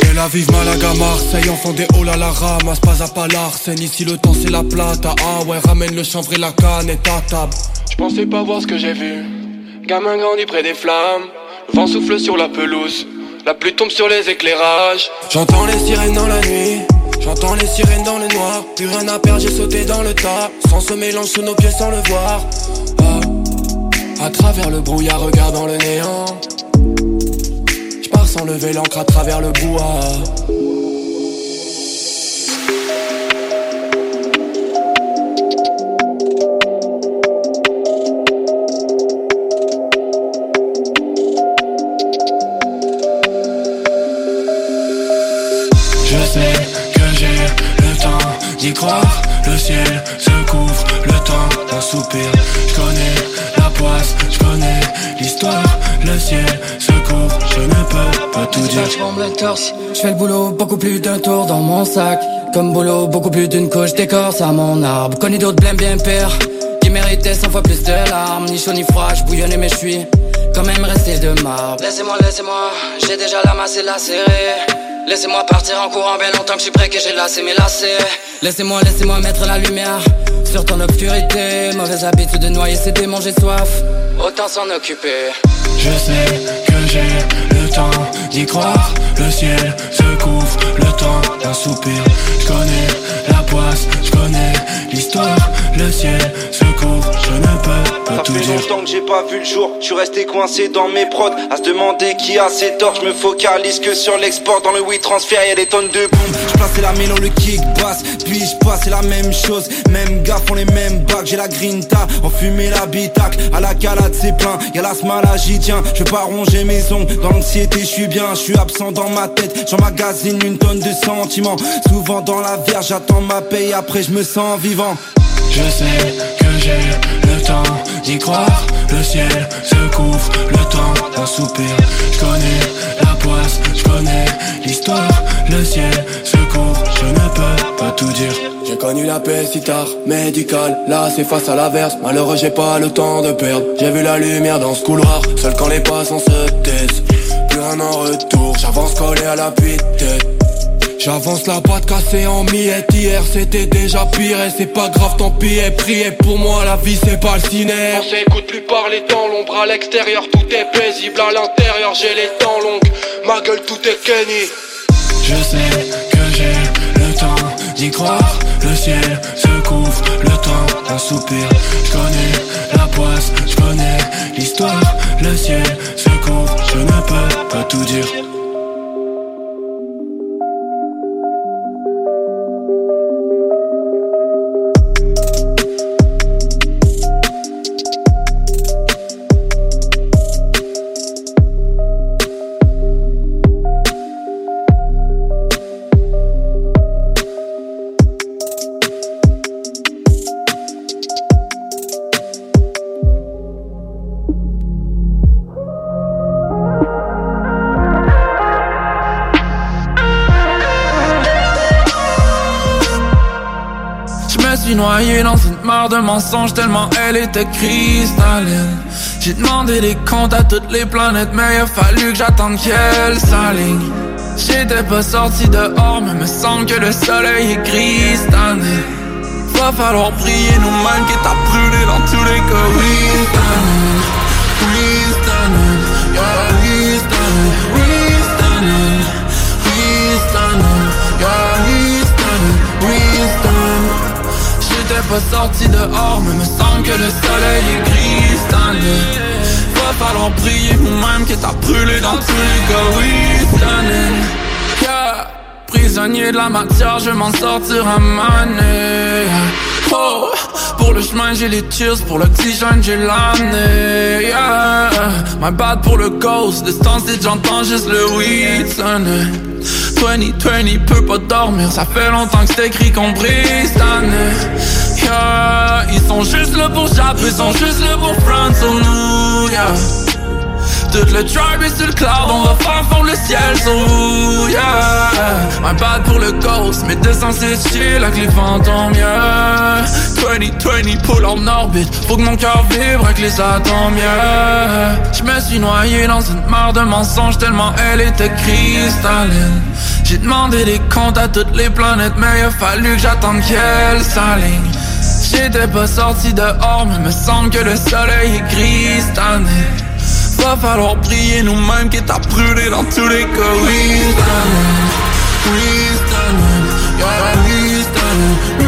Tel Aviv, Malaga, Marseille, enfant des oh là la ramasse, pas à pas l'arsène, ici le temps c'est la plata, ah ouais, ramène le chanvre et la canne et ta table. Je pensais pas voir ce que j'ai vu. Gamin grandi près des flammes. Le vent souffle sur la pelouse. La pluie tombe sur les éclairages. J'entends les sirènes dans la nuit, j'entends les sirènes dans le noir, plus rien à perdre, j'ai sauté dans le tas, sans se mélange sous nos pieds sans le voir. Ah, à travers le brouillard, regardant le néant. Je pars sans lever l'encre à travers le bois. Tout. Je fais le boulot, beaucoup plus d'un tour dans mon sac. Comme boulot, beaucoup plus d'une couche d'écorce à mon arbre. Connu d'autres blêmes bien pires, qui méritaient 100 fois plus de larmes. Ni chaud ni froid, je bouillonnais mais je suis quand même resté de marbre. Laissez-moi, laissez-moi, j'ai déjà la masse et la serrée. Laissez-moi partir en courant bien longtemps que je suis prêt que j'ai lassé mes lacets. Laissez-moi, laissez-moi mettre la lumière sur ton obscurité. Mauvaise habitude de noyer ses démons, j'ai soif. Autant s'en occuper. Je sais que j'ai Le ciel se couvre, le temps d'un soupir. Je connais la poisse, je connais l'histoire. Le ciel se couvre, je ne peux pas Ça tout fait dire. longtemps que j'ai pas vu le jour, je suis resté coincé dans mes prods À se demander qui a ses torts, je me focalise que sur l'export. Dans le oui transfert y'a des tonnes de boom Je plaçais la mélo, le kick basse, puis je passais la même chose. Même gars font les mêmes bacs, j'ai la grinta, enfumé l'habitacle À la calade c'est plein, y'a l'asthma là j'y tiens. Je veux pas ronger mes ongles, dans l'anxiété je suis bien Je suis absent dans ma tête, j'emmagasine une tonne de sentiments. Souvent dans la verge, j'attends ma paye, après je me sens vivant Je sais que j'ai le temps d'y croire. Le ciel se couvre, le temps d'un soupir. Je connais la poisse, je connais l'histoire. Le ciel se couvre, je ne peux pas tout dire. J'ai connu la paix si tard, médical, là c'est face à l'averse Malheureux j'ai pas le temps de perdre, j'ai vu la lumière dans ce couloir Seul quand les passants se taisent, plus rien en retour J'avance collé à la tête J'avance la patte cassée en miettes Hier c'était déjà pire et c'est pas grave tant pis et prier pour moi la vie c'est pas le ciné On s'écoute plus parler dans l'ombre à l'extérieur, tout est paisible à l'intérieur, j'ai les dents longues, ma gueule tout est Kenny. Je sais que j'ai le temps d'y croire, le ciel se couvre, le temps d'un soupir. Je connais la poisse, je connais l'histoire, le ciel se couvre, je ne peux pas tout dire. Tellement elle était cristalline. J'ai demandé des comptes à toutes les planètes, mais il a fallu que j'attende qu'elle s'aligne. J'étais pas sorti dehors, mais me semble que le soleil est gris. Va falloir prier nous-mêmes qui t'a brûlé dans tous les cas. Yeah, pas sorti dehors, mais me semble que le soleil est gris cette. Va falloir prier nous-mêmes qui t'a brûlé dans tous les standing, yeah. Prisonnier de la matière, je m'en sortir à maner. Oh, pour le chemin j'ai les tears, pour l'oxygène j'ai l'année. Yeah. My bad pour le ghost, distance et j'entends juste le weed sonner. 2020 peut pas dormir, ça fait longtemps que c'est écrit qu'on brise cette année. Ils sont juste là pour japper, ils sont juste là pour prendre sur nous. Yeah. Tout le tribe est sur le cloud, on va faire fondre le ciel sur vous, yeah. My bad pour le ghost, mais descends c'est chill avec les fantômes, yeah. 2020 pull en orbite, faut que mon cœur vibre avec les atomes, yeah. Je me suis noyé dans une mare de mensonges tellement elle était cristalline. J'ai demandé des comptes à toutes les planètes, mais il a fallu que j'attende qu'elle s'aligne J'étais pas sorti dehors, mais me semble que le soleil est gris Va falloir prier nous-mêmes qui t'a brûlé dans tous les cas. Standing, yeah,